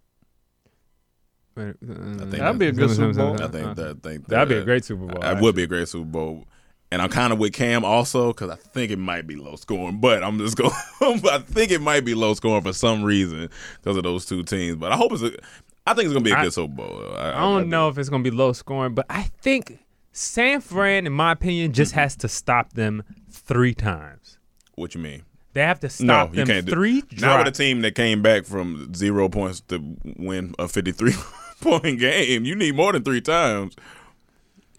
I think That'd be a good Super Bowl. I think that I think That'd be a great Super Bowl. It would be a great Super Bowl. And I'm kind of with Cam also because I think it might be low scoring, but I'm just going. I think it might be low scoring for some reason because of those two teams. But I hope it's. A, I think it's gonna be a good Super Bowl. I, I don't know if it's gonna be low scoring, but I think San Fran, in my opinion, just Mm-hmm. has to stop them three times. What you mean? They have to stop no, them can't do three Not with a team that came back from zero points to win a 53 point game. You need more than three times.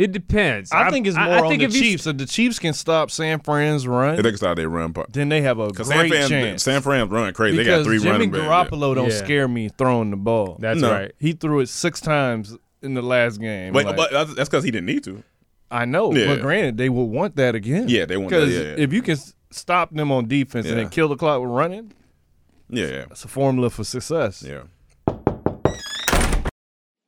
It depends. I think it's more on think the if you- Chiefs. If the Chiefs can stop San Fran's run, They can start their run part. then they have a Because San great Fran, chance. San Fran's running crazy. they got three Jimmy running backs. Garoppolo don't Yeah. scare me throwing the ball. That's No. right. he threw it six times in the last game. But, Like, but that's- that's because he didn't need to. I know, Yeah. but granted, they will want that again. Yeah, they want that, because yeah, yeah. if you can stop them on defense and then kill the clock with running, Yeah, yeah, that's a formula for success. yeah.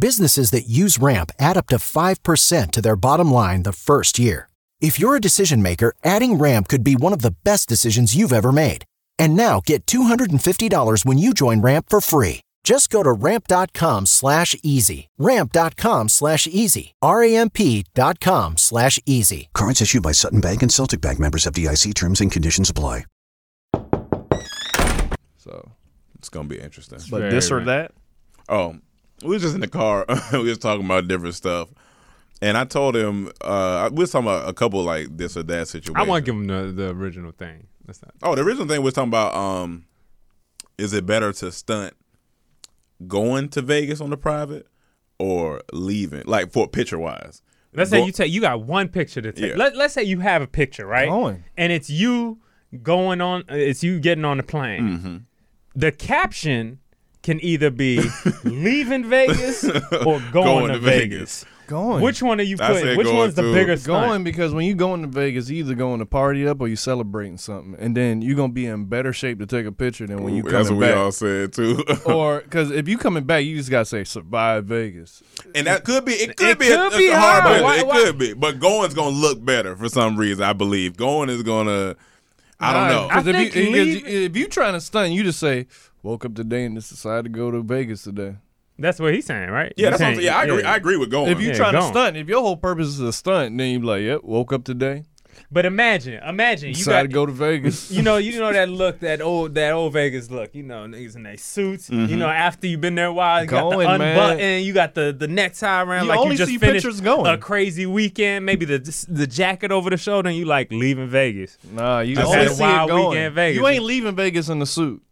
Businesses that use Ramp add up to 5% to their bottom line the first year. If you're a decision maker, adding Ramp could be one of the best decisions you've ever made. And now get $250 when you join Ramp for free. Just go to ramp.com slash easy. Ramp.com slash easy. R-A-M-P dot com slash easy. Cards issued by Sutton Bank and Celtic Bank members FDIC terms and conditions apply. So, It's gonna be interesting. but Very this or right. that, Oh, we was just in the car. we was talking about different stuff, and I told him uh, we was talking about a couple like this or that situation. I want to give him the, the original thing. That's not. Oh, the original thing we was talking about. Um, is it better to stunt going to Vegas on the private or leaving, like for picture wise? Let's say you take you got one picture to take. Yeah. Let, let's say you have a picture, right? Going. And it's you going on. It's you getting on the plane. Mm-hmm. The caption can either be leaving Vegas or going, to, Vegas. going. Which one are you putting? Which going one's the to- bigger stunt? Going because when you going to Vegas, you either going to party up or you celebrating something, and then you're gonna be in better shape to take a picture than when you come back. That's coming what we all said too. or because if you coming back, you just gotta say survive Vegas. and that could be it could It be could a be hard hard. bet. Why- it why- could be, but going's gonna look better for some reason. I believe going is gonna. I don't know. I Because if you, think eh, if, you, if you trying to stunt, you just say woke up today and just decided to go to Vegas today. That's what he's saying, right? yeah, that's what I'm saying. Yeah, I agree. yeah. I agree with going. If you Yeah, trying to going. stunt, if your whole purpose is a stunt, then you be like, yep, woke up today, But imagine, imagine you decided got to go to Vegas. You know, you know that look, that old, that old Vegas look. You know, niggas in their suits. Mm-hmm. You know, after you've been there a while, you got Going, the man. unbutton, you got the the necktie around, You like only you just see finished pictures going. a crazy weekend. Maybe the the jacket over the shoulder, and you like leaving Vegas. Nah, you Just only had a see wild it going. weekend in Vegas. You ain't leaving Vegas in the suit.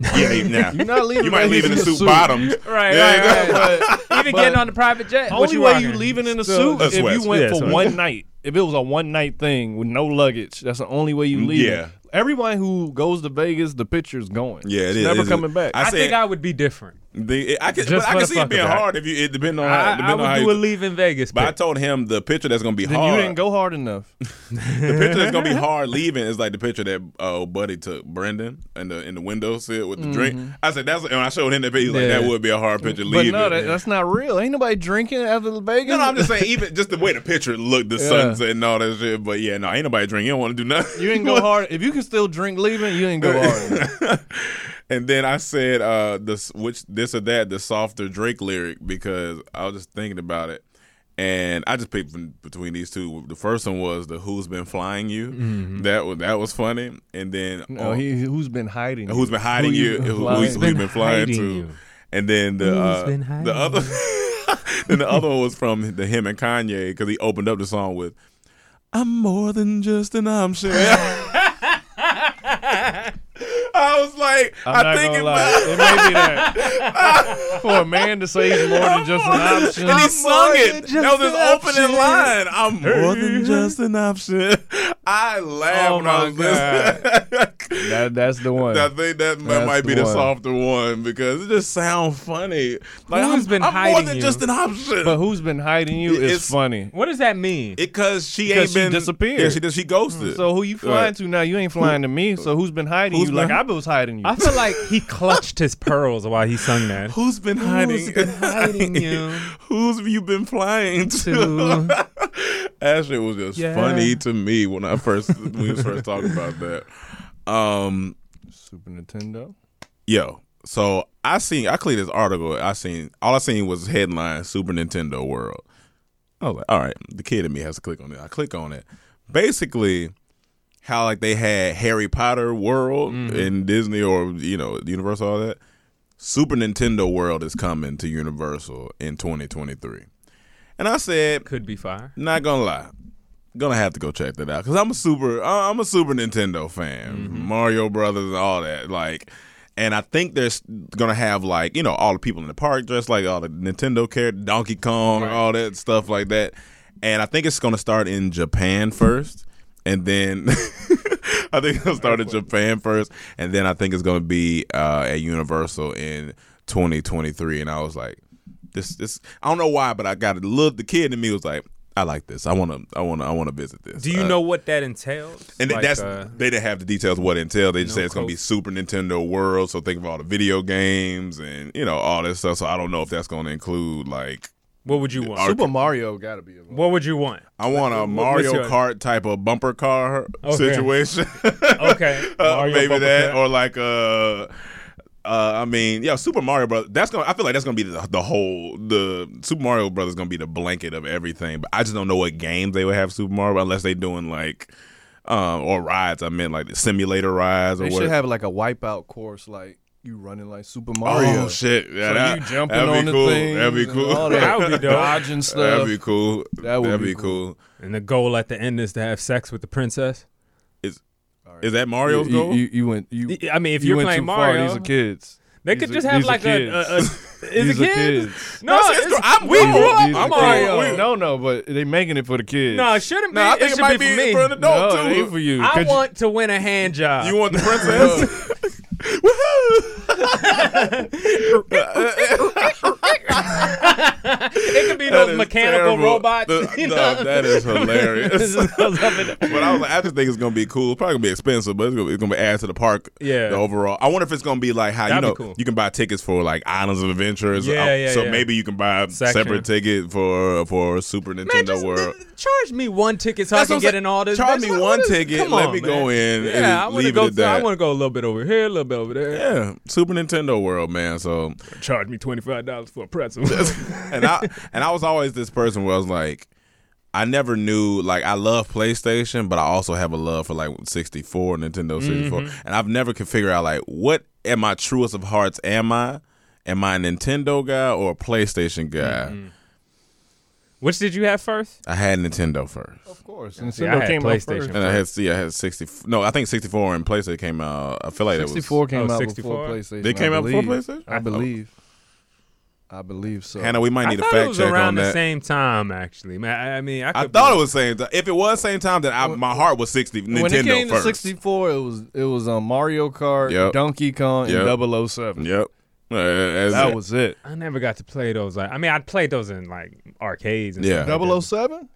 Yeah, yeah. You're not leaving. you might leave in the suit, suit bottoms. Right, Yeah, right, right. But Even but getting on the private jet. what only you way you rocking? leaving in the Still- suit A if sweats. you went Yeah, for sweats. one night. If it was a one night thing with no luggage, that's the only way you mm, leave. yeah. Everyone who goes to Vegas, the picture's going. Yeah, it it's is. Never It's- coming back. I I said- think I would be different. The, I can, but I can see it being of that. hard if you it depend on how, I, depend I on how would do you, a leaving Vegas. But I told him the picture that's gonna be then hard. you didn't go hard enough. The picture that's gonna be hard leaving is like the picture that uh, old buddy took Brendan in the in the window sit with the drink. I said that's and I showed him that picture. He's like Yeah. that would be a hard picture Mm-hmm. But leaving. no, that, that's not real. Ain't nobody drinking after the Vegas. no, no, I'm just saying even just the way the picture looked, the Yeah. sunset and all that shit. But yeah, no, ain't nobody drinking. You don't want to do nothing. You ain't go hard. If you can still drink leaving, you ain't go hard. And then I said uh this which this or that the softer Drake lyric because I was just thinking about it. And I just picked between these two. The first one was the "Who's Been Flying You." That was that was funny. And then No, on- he, who's been hiding? who's been hiding Who you? been Who, flying? who's, who's been flying hiding to? you? And then the uh, the other, then the other one was from the him and Kanye because he opened up the song with "I'm more than just an option." I was like, I'm I not think gonna it lie. was. It may be that. For a man to say he's more than just an option. And he sung it. than just That was his an opening line. I'm more than just an option. I laughed Oh when I my was listening. That, that's the one. I think that might, That's might be the the one. softer one because it just sounds funny. Like Who's I'm, been I'm more hiding than you? just an option. but who's been hiding you It's- is funny. What does that mean? Because she Because ain't she been disappeared. Yeah, she did. She ghosted. So who you flying Right. to now? You ain't flying to me. So who's been hiding Who's you? Like I was hiding you. I feel like he clutched his pearls while he sung that. Who's been hiding? been hiding you? Who's have you been flying to? To- that shit was just Yeah. funny to me when I first when we first talked about that. Um, Super Nintendo. yo, so I seen I clicked this article. I seen all I seen was headline Super Nintendo World. I was like, all right, the kid in me has to click on it. I click on it. Basically, how like they had Harry Potter World Mm-hmm. in Disney or you know the Universal all that. Super Nintendo World is coming to Universal in 2023. And I said, Could be fire. not gonna lie, gonna have to go check that out because I'm a super, I'm a Super Nintendo fan, Mario Brothers and all that. Like, and I think they're gonna have like you know all the people in the park dressed like all the Nintendo characters, Donkey Kong, all that stuff like that. And I think it's gonna start in Japan first, and then I think it'll start in Japan first, and then I think it's gonna be uh, at Universal in 2023. And I was like, this, this, I don't know why, but I got a little. The kid in me was like, I like this. I want to, I want to, I want to visit this. Do you Uh, know what that entails? and Like, that's uh, they didn't have the details of what it entailed. They just no said it's gonna be. Super Nintendo World. So think of all the video games and you know all this stuff. So I don't know if that's gonna include like what would you want? Our- Super Mario got to be involved. What would you want? I want a Mario what's your- Kart type of bumper car Okay. situation. Okay, Uh, maybe bumper that car. or like uh. Uh, I mean, yeah, Super Mario Brothers. That's gonna. I feel like that's gonna be the, the whole. The Super Mario Brothers gonna be the blanket of everything. But I just don't know what games they would have Super Mario unless they doing like, um, or rides. I meant like the simulator rides or They what. should have like a wipeout course, like you running like Super Mario. Oh shit! Yeah, So that, you jumping that'd be on the cool. things That'd be cool. all that. That would be dope. Dodging stuff. That'd be cool. That would That'd be be cool. And the goal at the end is to have sex with the princess. Is that Mario's you, goal? You, you went. You, I mean, if you you're went playing too far. Mario, These are kids. they These could are- just have like a, a, a. kids. Is These it kids? kids. No, No, it's, it's- I'm- we I'm- grew up These are on kids. Mario. No, no, but they making it for the kids. No, it shouldn't be. No, I think it, should might be be for me. for an adult no, it too. ain't for you. I 'Cause you- want to win a hand job. You want the princess? it could be That those mechanical terrible. robots. The- you no, know? that is hilarious. Just goes up but I was like, I just think it's gonna be cool. It's probably gonna be expensive, but it's gonna, it's gonna be added to the park. Yeah. The overall. I wonder if it's gonna be like how That'd you know cool. you can buy tickets for like Islands of Adventures. Yeah, Uh, yeah, So yeah. maybe you can buy a Section. separate ticket for for Super Nintendo Man, just World. charge me one ticket so That's I can get in all this. Charge me one ticket, Come let on, me go man. in and Yeah, I want to leave it go. at that. I want to go a little bit over here, a little bit over there. Yeah, Super Nintendo World, man. So Charge me twenty five dollars for a pretzel. and I and I was always this person where I was like, I never knew like I love PlayStation, but I also have a love for like 64, Nintendo 64, mm-hmm. and I've never could figure out like what am I truest of hearts am I? Am I a Nintendo guy or a PlayStation guy? Mm-hmm. Which did you have first? I had Nintendo first, Of course. See, Nintendo I had came PlayStation out first. and I had see I had 60. No, I think 64 and PlayStation came out. I feel like it 64 came Oh, out 64? before PlayStation. They came I out before. PlayStation? I believe. I believe so. Hannah, we might I need a thought it fact was check around the that. same time. Actually, man. I, I mean, I, I thought be- it was same. time. If it was same time, then I, my heart was 60 Nintendo when it came first. to 64, it was it was um, Mario Kart, Yep. Donkey Kong, Yep. and 007. Yep. Uh, that's That it. was it. I never got to play those. Like, I mean, I played those in like arcades. And Yeah. stuff 007?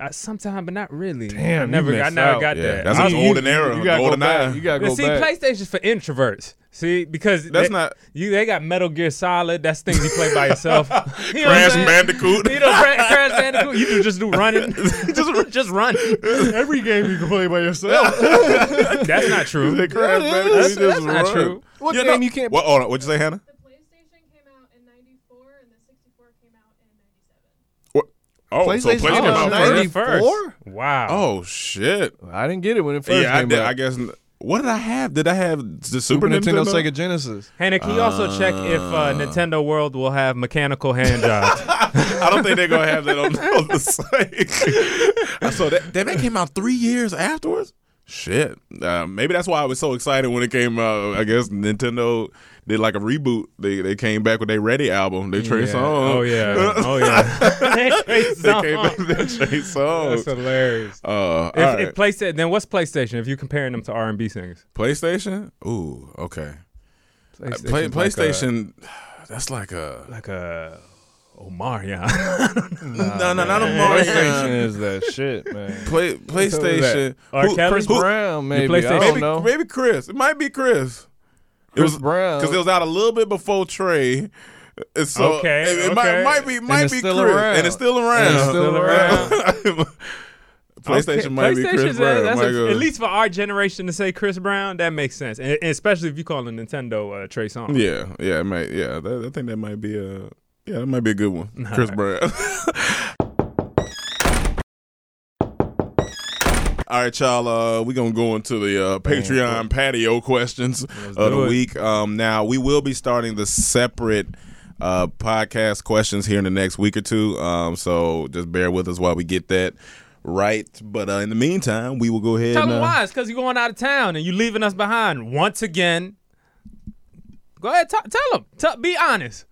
Uh, sometime, but not really. Damn, I you never, I never out. got Yeah, that. that's I a mean, golden era. You gotta go golden back. eye. You gotta go see, back. PlayStation's for introverts. See, because That's they, not- you. They got Metal Gear Solid. That's things you play by yourself. you know Crash? Bandicoot. You know, Crash, Crash Bandicoot. You can just do running. just, just run. Every game you can play by yourself. That's not true. Crash Bandicoot, is. you That's not run. true. What You game know- you can't? What? Hold on. What'd you say, Hannah? The PlayStation came out in 94 and the 64 came out in 97. What? Oh, so PlayStation PlayStation came came out out in first. 94? Wow. Oh shit! I didn't get it when it first Yeah, I, came did, out. I guess. What did I have? Did I have the Super, Super Nintendo, Nintendo? Sega Genesis. Hannah, can you also check if uh, Nintendo World will have mechanical hand jobs? I don't think they're gonna have that on, on the site. so saw that. That that came out three years afterwards. Shit. Uh, maybe that's why I was so excited when it came out. I guess Nintendo did like a reboot. They they came back with their Ready album. They Trey Yeah. Songz. Oh yeah. Oh yeah. Trey they came back with their Trey Songz. That's hilarious. Uh, If, right. if PlayStation, then what's PlayStation? If you're comparing them to R and B singers, PlayStation. Ooh, okay. PlayStation's Play, like a- PlayStation. that's like a like a Omarion. no, no, not a PlayStation is that shit, man. Play, PlayStation. R. Who- Chris who- Brown, maybe. PlayStation- I don't maybe, know. maybe Chris. It might be Chris. It Chris was Brown. because it was out a little bit before Trey. And So Okay, it, it okay. might, might be might it's be still Chris, around. and it's still around. And it's still around. PlayStation Okay, might be Chris PlayStation's Brown. that's a- at least for our generation to say Chris Brown, that makes sense, and, and especially if you call a Nintendo uh, Trey Songz. yeah, yeah, it might, yeah. That, I think that might be a yeah, that might be a good one. Chris Brown. All right, y'all. Uh, we're gonna go into the uh, Patreon patio questions of the it. week. Um, now we will be starting the separate uh, podcast questions here in the next week or two. Um, so just bear with us while we get that right. But uh, in the meantime, we will go ahead. Tell and, them uh, why. It's because you're going out of town and you're leaving us behind once again. Go ahead, t- tell them. Tell, be honest.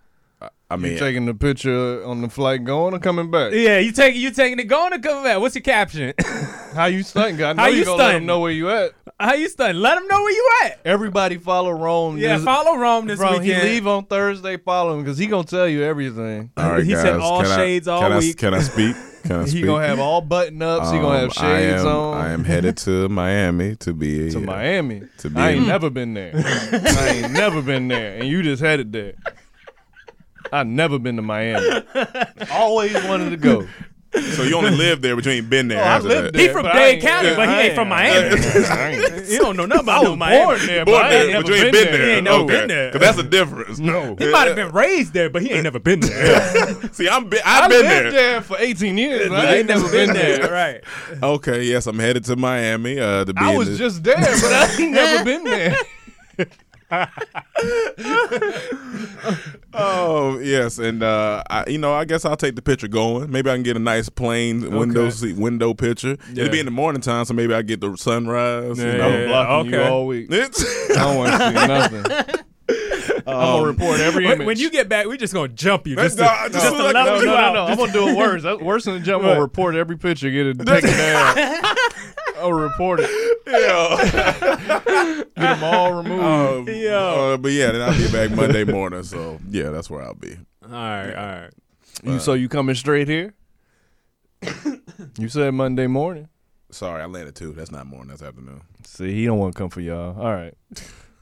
I You mean, taking the picture on the flight going or coming back? Yeah, you taking you taking it going or coming back? What's your caption? How you stunting? I know How you you gonna let stunting? them know where you at. How you studying? Let them know where you at. Everybody follow Rome. Yeah, This- follow Rome this Bro, he leave on Thursday. Follow him because he gonna tell you everything. all right, he guys. said all can I- shades all can I. Can I speak? Can I He speak? gonna have all button ups. he gonna have Um, I shades am, on. I am headed to Miami to be to Miami. to be I ain't in- never been there. I ain't never been there, and you just headed there. I never been to Miami. Always wanted to go. So you only lived there, but you ain't been there. Oh, I after lived that. He from but I Dade ain't- County, but he I ain't from Miami. I ain't- He don't know nothing about I no was Miami. born there, Born but I there, ain't never but you ain't been there. He ain't never okay. been there. 'Cause that's the difference. No. He might have been raised there, but he ain't never been there. See, I'm be- I've I been lived there. there. for 18 years. But I he ain't never been there. right? Okay, yes, I'm headed to Miami. Uh, to be I in was the- just there, but I ain't never been there. Oh yes, and uh, I, you know, I guess I'll take the picture going. Maybe I can get a nice plain window seat, window picture. It'll be in the morning time, so maybe I get the sunrise. you Yeah, know. I'm blocking you okay. all week. It's- I don't want to see nothing. I'm gonna report every When, image. when you get back, we're just gonna jump you just to, No, just just to like- no, no, no, no. I'm gonna do it worse. That's worse than the jump. I'm gonna report every picture, get it taken down. I'll report it. yeah. Get them all removed. Um, uh, but yeah, then I'll be back Monday morning. So yeah, that's where I'll be. All right, all right. you so you coming straight here? you said Monday morning. Sorry, I landed too. That's not morning. That's afternoon. See, he don't want to come for y'all. All right.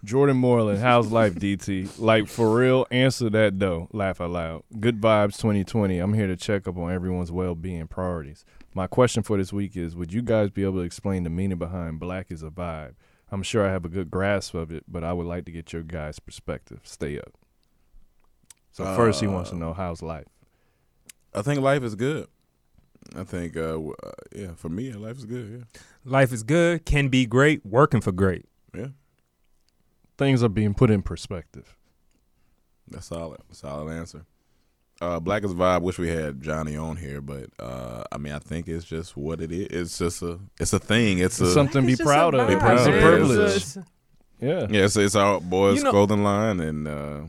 Jordan Moreland, how's life, DT? Like for real, answer that though. Laugh out loud. Good vibes 2020. I'm here to check up on everyone's well-being priorities. My question for this week is: Would you guys be able to explain the meaning behind "Black is a vibe"? I'm sure I have a good grasp of it, but I would like to get your guys' perspective. Stay up. So first, he wants to know how's life. I think life is good. I think, uh, w- uh, yeah, for me, life is good. Yeah. Life is good, can be great, working for great. Yeah, yeah, Things are being put in perspective. that's solid. Solid answer. Uh, Black is vibe. Wish we had Johnny on here, but uh, I mean, I think it's just what it is. It's just a, it's a thing. It's, It's a something to be proud a of. Be vibe, proud It's of a privilege. It's- it's- Yeah. yeah. It's, it's our boys' You know- clothing line, and uh,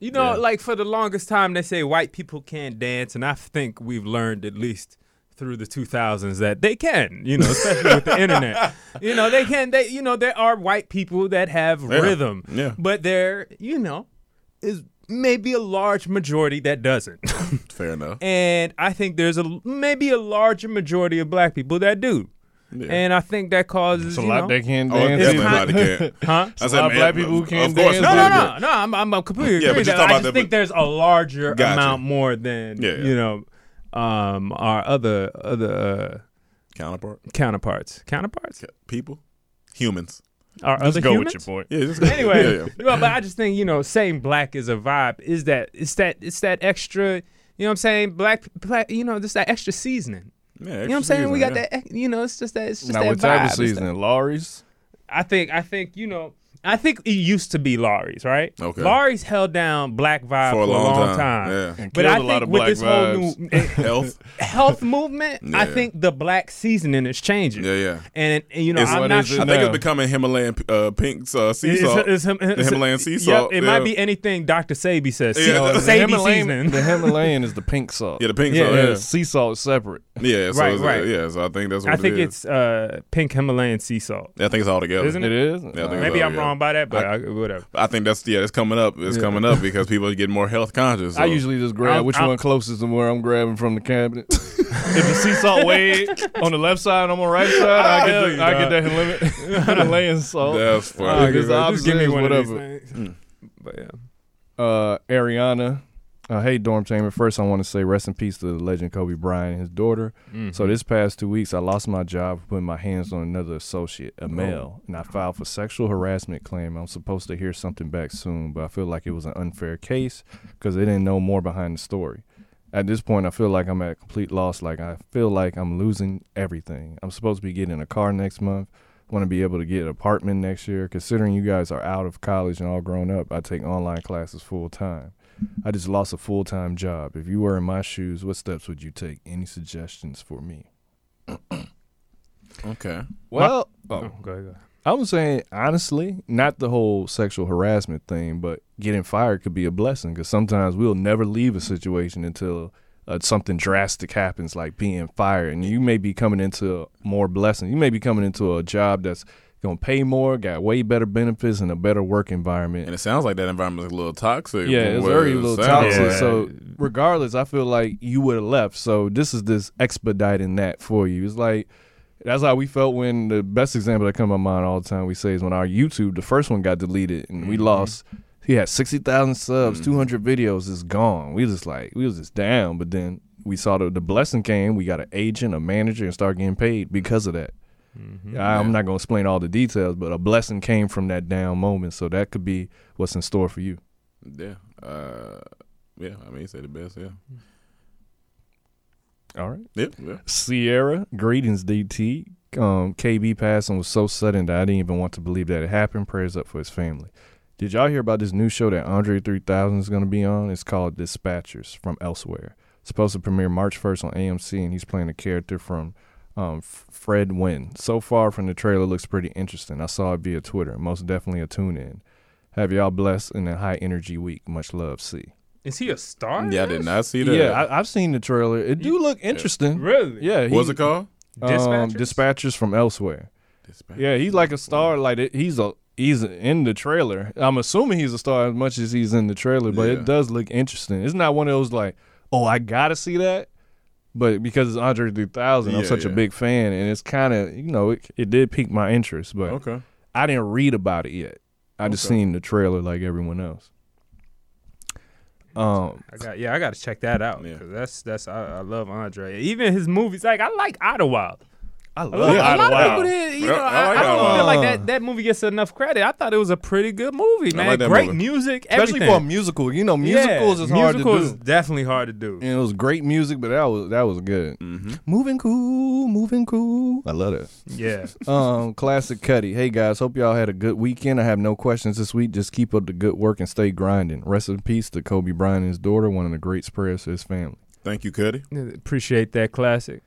You know, Yeah. like for the longest time, they say white people can't dance, and I think we've learned at least through the 2000s that they can. You know, especially with the internet. You know, they can. They, you know, there are white people that have Yeah. rhythm. Yeah. But there, you know, is maybe a large majority that doesn't. fair enough. and I think there's a maybe a larger majority of black people that do. Yeah. And I think that causes It's a you lot know, they can't Oh, dance. definitely kind- not the kid. huh? I a lot of black people who can't course dance. No, no, no, no. I'm, I'm, I'm completely Yeah, agree. but you're that. I just the- think there's a larger Gotcha. amount more than Yeah, yeah. you know, um, our other other uh, counterpart counterparts. Counterparts? people, humans. Our Just other go humans? with your point. Yeah, just Anyway, yeah, yeah. well, but I just think you know, saying black is a vibe is that it's that it's that extra. You know what I'm saying? Black, black. You know, just that extra seasoning. Yeah, You know what I'm saying? We got yeah. that. You know, it's just that. It's just Now, that what vibe. of seasoning? Lawry's? I think I think you know I think it used to be Lawry's, right? Okay. Lawry's held down black vibe for, a long, time. Yeah. And But killed I a lot think of with black this whole new Health. health movement, I think the black seasoning is changing. Yeah, yeah. And, and, you know, It's- I'm not sure. I think it's becoming Himalayan uh, pink uh, sea salt. it's- it's- the Himalayan sea yep, salt. it yeah. might be anything Dr. Sebi says. Yeah, Yeah, the- The Sebi Himalayan, seasoning. the Himalayan is the pink salt. Yeah, the pink Yeah, salt. Yeah, Yeah, sea salt is separate. yeah. So Right, right. Yeah, so I think that's what I think it is. uh, pink Himalayan sea salt. I think it's all together. Isn't It is. Yeah, I think Uh, Maybe I'm yeah. Wrong by that, but I, whatever. I think that's yeah. It's coming up. It's coming up because people are getting more health conscious. I usually just grab I'll- which I'll- one closest to where I'm grabbing from the cabinet. if the sea salt way on the left side, I'm on the right side. I Hell get, the, yeah, I get dog. that Himalayan, Himalayan salt. That's All funny. right, it's the just give me one whatever. of these things. But yeah. uh, Ariana. Uh, hey, Dorm Chamber. First, I want to say rest in peace to the legend Kobe Bryant and his daughter. So, this past two weeks, I lost my job for putting my hands on another associate, a male, and I filed for sexual harassment claim. I'm supposed to hear something back soon, but I feel like it was an unfair case because they didn't know more behind the story. At this point, I feel like I'm at a complete loss. Like I feel like I'm losing everything. I'm supposed to be getting a car next month. Want to be able to get an apartment next year. Considering you guys are out of college and all grown up, I take online classes full time. I just lost a full time job. If you were in my shoes, what steps would you take? Any suggestions for me? Okay. Well, Oh, oh, go ahead, go ahead. I was saying honestly, not the whole sexual harassment thing, but getting fired could be a blessing because sometimes we'll never leave a situation until uh, something drastic happens, like being fired, and you may be coming into more blessing. You may be coming into a job that's gonna pay more, got way better benefits, and a better work environment. And it sounds like that environment is a little toxic. Yeah, it's what very it little toxic. like. So regardless, I feel like you would have left. So this is this expediting that for you. It's like that's how we felt when the best example that come to my mind all the time we say is when our YouTube, the first one got deleted and we mm-hmm. lost. He had sixty thousand subs, mm. two hundred videos is gone. We was just like we was just down, but then we saw the, the blessing came. We got an agent, a manager, and started getting paid because of that. I, I'm not gonna explain all the details, but a blessing came from that down moment. So that could be what's in store for you. yeah, uh, yeah. I mean, you said the best. Yeah, All right. yeah, yeah. Sierra, greetings, DT. Um, KB passing was so sudden that I didn't even want to believe that it happened. Prayers up for his family. Did y'all hear about this new show that Andre 3000 is going to be on? It's called Dispatchers from Elsewhere. It's supposed to premiere March 1st on AMC, and he's playing a character from um, Fredwynn. So far from the trailer, looks pretty interesting. I saw it via Twitter. Most definitely a tune in. Have y'all blessed in a high energy week. Much love, C. Is he a star? Yeah, I did not see that. Yeah, I, I've seen the trailer. It do look interesting. Really? Yeah, he, What's it called? Um, Dispatchers? dispatchers from elsewhere. Dispatch. Yeah, he's like a star. Like it, he's a he's in the trailer. I'm assuming he's a star as much as he's in the trailer, but Yeah. it does look interesting. It's not one of those like, oh, I gotta see that. But because it's Andre 3000, I'm Yeah, such a big fan, and it's kind of you know it, it did pique my interest, but Okay. I didn't read about it yet. I just Okay. seen the trailer like everyone else. Um, I got yeah, I got to check that out Yeah. because that's that's I, I love Andre. Even his movies, like I like Idlewild. I A love lot, a lot Idlewild. of people did. You Yeah, know, I I, like I don't Idlewild. feel like that that movie gets enough credit. I thought it was a pretty good movie, man. like Great movie. music, especially for a musical. You know, musicals yeah, is hard musical to do. is definitely hard to do. And it was great music, but that was that was good. Mm-hmm. Moving cool, moving cool. I love it. Yeah, Um, classic Cuddy. Hey guys, hope y'all had a good weekend. I have no questions this week. Just keep up the good work and stay grinding. Rest in peace to Kobe Bryant and his daughter. One of the great prayers for his family. Thank you, Cuddy. appreciate that classic.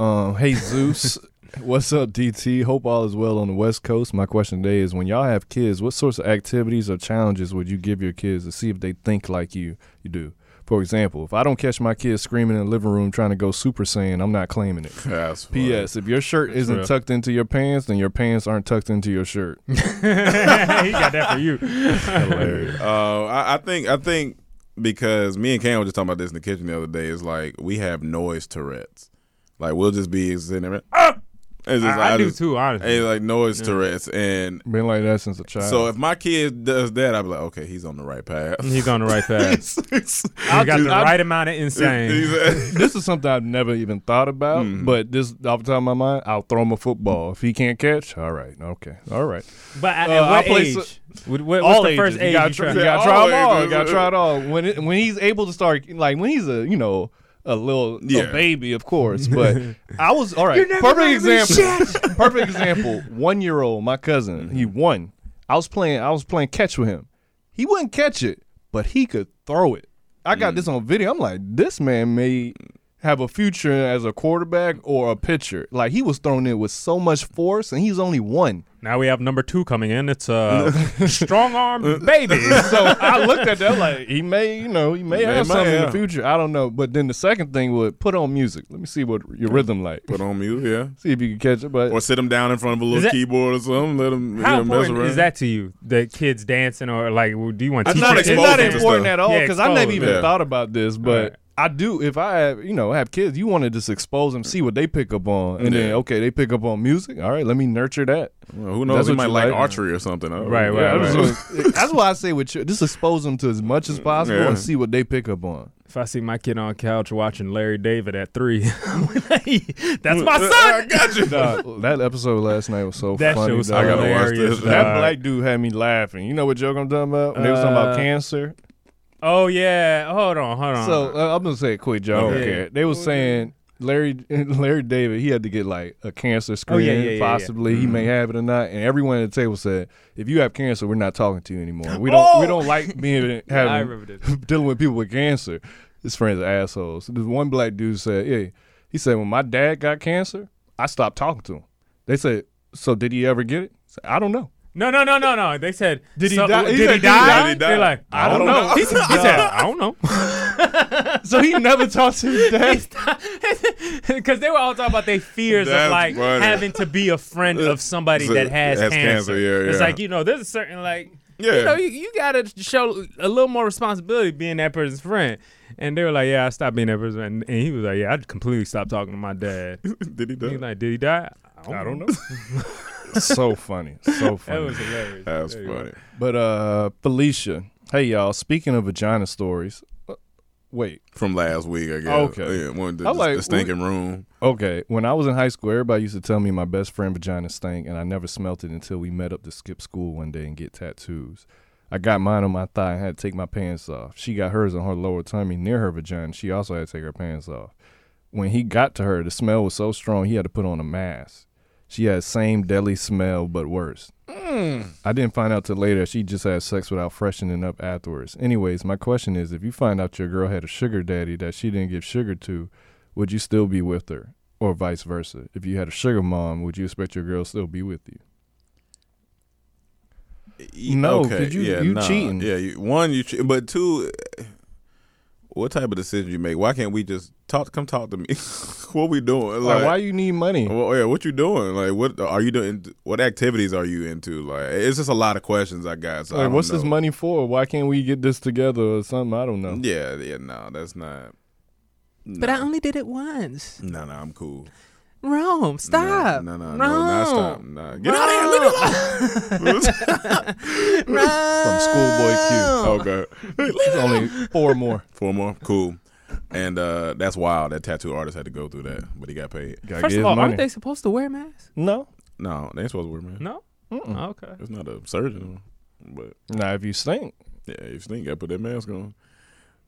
Um, hey Zeus, what's up, DT? Hope all is well on the West Coast. My question today is: When y'all have kids, what sorts of activities or challenges would you give your kids to see if they think like you you do? For example, if I don't catch my kids screaming in the living room trying to go Super Saiyan, I'm not claiming it. That's. P.S. If your shirt isn't real. tucked into your pants, then your pants aren't tucked into your shirt. he got that for you. Hilarious. Uh, I, I think I think because me and Cam were just talking about this in the kitchen the other day. Is like we have noise Tourette's. Like we'll just be sitting there. Ah! It's just, I, I do just- too, honestly. Hey, like noise Tourette's, and Been like that since a child. so if my kid does that, I'd be like, okay, he's on the right path. He's on the right path. It's- it's- He got the I- right amount of insane. he's- this is something I've never even thought about, Hmm. but this off the top of my mind, I'll throw him a football. If he can't catch, all right, okay, all right. But at, Uh, at what age? so- What- what- all what's the ages. first you age gotta, you try, try? you gotta All try them all. You gotta try it all. When it, when he's able to start, like when he's a you know a little Yeah. baby, of course. But I was all right. Perfect example. perfect example. One year old, my cousin, he won. I was playing. I was playing catch with him. He wouldn't catch it, but he could throw it. I got this on video. I'm like, this man may have a future as a quarterback or a pitcher. Like he was thrown in with so much force, and he's only one. Now we have number two coming in. It's a strong arm baby. so I looked at that like he may, you know, he may They have might, something in the future. I don't know. But then the second thing would put on music. Let me see what your rhythm like. Put on music, yeah. See if you can catch it. But Or sit him down in front of a little that- keyboard or something. Let him you How know, mess important around. is that to you? The kids dancing or like, well, do you want to It's not it's not important at all Yeah, because I never even Yeah. thought about this. But Right. I do. If I have, you know, have kids, you want to just expose them, see what they pick up on, and then okay, they pick up on music. All right, let me nurture that. Well, who knows? That's He might like, like. archery or something. Right, right, Yeah, right. that's, that's why I say with you, just expose them to as much as possible Yeah. and see what they pick up on. If I see my kid on couch watching Larry David at three, that's my I son. got you. Dog, that episode last night was so That funny. was. I gotta watch hilarious. this. That black dude had me laughing. You know what joke I'm talking about? When they was talking about Uh, cancer. Oh yeah. Hold on. Hold on. So uh, I'm gonna say it quick, Joe. Okay. Okay. They was saying Larry Larry David, he had to get like a cancer screen, Oh, yeah, yeah, yeah, possibly. yeah. He may have it or not. And everyone at the table said, if you have cancer, we're not talking to you anymore. We don't we don't like being I having remember this. dealing with people with cancer. His friends are assholes. This one black dude said, Yeah, he said, When my dad got cancer, I stopped talking to him. They said, So did he ever get it? I said, I don't know. No, no, no, no, no. They said, Did he so- die? Did he did he die? Did he die? They're like, I don't know. He said, he said, I don't know. So he never talked to his dad. Because they were all talking about their fears That's of like funny. having to be a friend of somebody So- that has, has cancer. cancer, yeah, It's like you know, there's a certain like. Yeah. You know, you, you gotta show a little more responsibility being that person's friend. And they were like, "Yeah, I stopped being that person." And, and he was like, "Yeah, I completely stopped talking to my dad." Did he He die? was like, "Did he die?" I don't know. So funny. So funny. That was hilarious. That's There funny. But uh Felicia, hey y'all, speaking of vagina stories, uh, wait, From last week, I guess. Okay. Yeah, one, the, I like- the stinking room. okay. When I was in high school, everybody used to tell me my best friend vagina stank, and I never smelt it until we met up to skip school one day and get tattoos. I got mine on my thigh and had to take my pants off. She got hers on her lower tummy near her vagina. She also had to take her pants off. When he got to her, the smell was so strong he had to put on a mask. She had same deadly smell but worse. Mm. I didn't find out till later she just had sex without freshening up afterwards. Anyways, my question is if you find out your girl had a sugar daddy that she didn't give sugar to, would you still be with her? Or vice versa? If you had a sugar mom, would you expect your girl still be with you? No, 'cause you- you nah. cheating. Yeah, you, one you, che- but two, eh, what type of decision you make? Why can't we just talk? Come talk to me. what we doing? Like, why you need money? Well, oh, yeah, what you doing? Like, what are you doing? What activities are you into? Like, it's just a lot of questions I got. So Like, don't what's this money for? Why can't we get this together or something? I don't know. Yeah, yeah, no, that's not. But I only did it once. No, no, I'm cool. Rome, stop. No, no, no, Rome. no, not stop. Nah, get out of here. Leave me alone. From Schoolboy Q. okay. There's only four more. Four more. Cool. And uh, that's wild. That tattoo artist had to go through that, but he got paid. Gotta First get of all, money. aren't they supposed to wear masks? No. No, they ain't supposed to wear masks. No. Oh, okay. It's not a surgeon, but Now, if you stink, yeah, if you think got to put that mask on.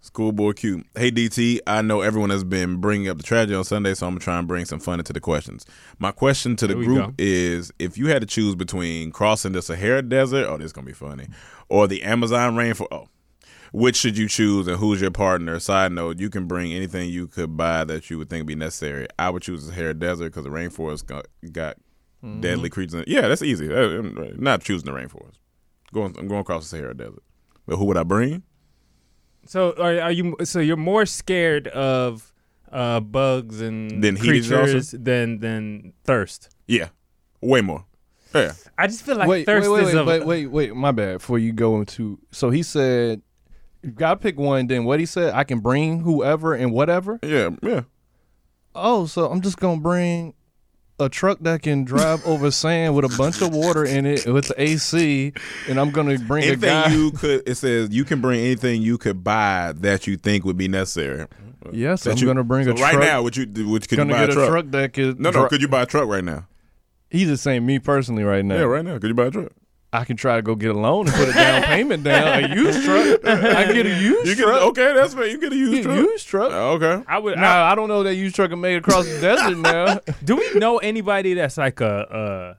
Schoolboy Q. Hey DT, I know everyone has been bringing up the tragedy on Sunday, so I'm gonna try and bring some fun into the questions. My question to the There we group go. is: If you had to choose between crossing the Sahara Desert, oh, this is gonna be funny, or the Amazon rainforest, oh, which should you choose, and who's your partner? Side note: You can bring anything you could buy that you would think would be necessary. I would choose the Sahara Desert because the rainforest got, got deadly creatures. In it. Yeah, that's easy. Uh, I'm not choosing the rainforest. Going, I'm going across the Sahara Desert. But who would I bring? So are, are you? So you're more scared of uh, bugs and Than heat creatures than than thirst. Yeah, way more. Yeah, I just feel like wait, thirst wait, wait, is wait, a, wait, wait, wait. My bad. Before you go into, so he said, you gotta pick one. Then what he said, I can bring whoever and whatever. yeah, yeah. Oh, so I'm just gonna bring a truck that can drive over sand with a bunch of water in it with the AC, and I'm gonna bring a guy. Anything you could. It says you can bring anything you could buy that you think would be necessary. yes, That I'm you- gonna bring so a right truck. now. Would you? Would could you buy get a a truck? truck that could. No, no. dri- Could you buy a truck right now? He's just saying me personally right now. Yeah, right now. Could you buy a truck? I can try to go get a loan and put a down payment down. A used truck. I can get a used You get truck. okay. That's fair. You get a used Get a truck. used truck. Uh, okay. I would. Nah, I don't know that used truck are made across the desert now. do we know anybody that's like a uh,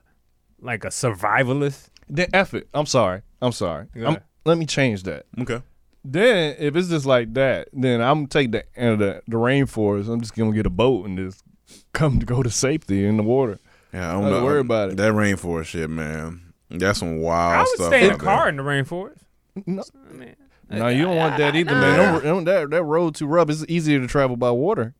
like a survivalist? Then effort. I'm sorry. I'm sorry. Go I'm, let me change that. Okay. Then if it's just like that, then I'm gonna take the uh, the, the rainforest. I'm just gonna get a boat and just come to go to safety in the water. Yeah, I don't Don't know. worry about it. That rainforest shit, man. That's some wild I would stuff. stay in a car in the rainforest. No, I mean, no, you don't want that either, man. Don't, don't- that that road too rough. It's easier to travel by water.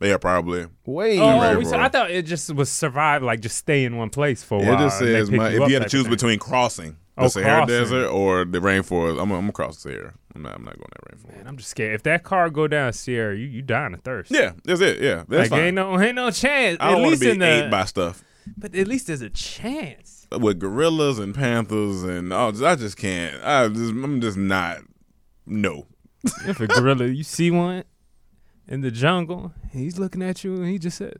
Yeah, probably. Way Oh, Rainforest. we said, I thought it just was survive, like just stay in one place for a It while. just says my, you if you had to choose thing. between crossing the Oh, Sahara crossing. Desert or the rainforest, I'm, I'm gonna cross the Sahara. I'm not. I'm not going that rainforest. Man, I'm just scared. If that car go down Sierra, you you dying of thirst. Yeah, that's it. Yeah, that's like fine. ain't no ain't no chance. I don't at want least to be in the, ate by stuff but at least there's a chance. With gorillas and panthers and all. I just can't. I just, I'm just not. No. If a gorilla, you see one in the jungle, he's looking at you, and he just said,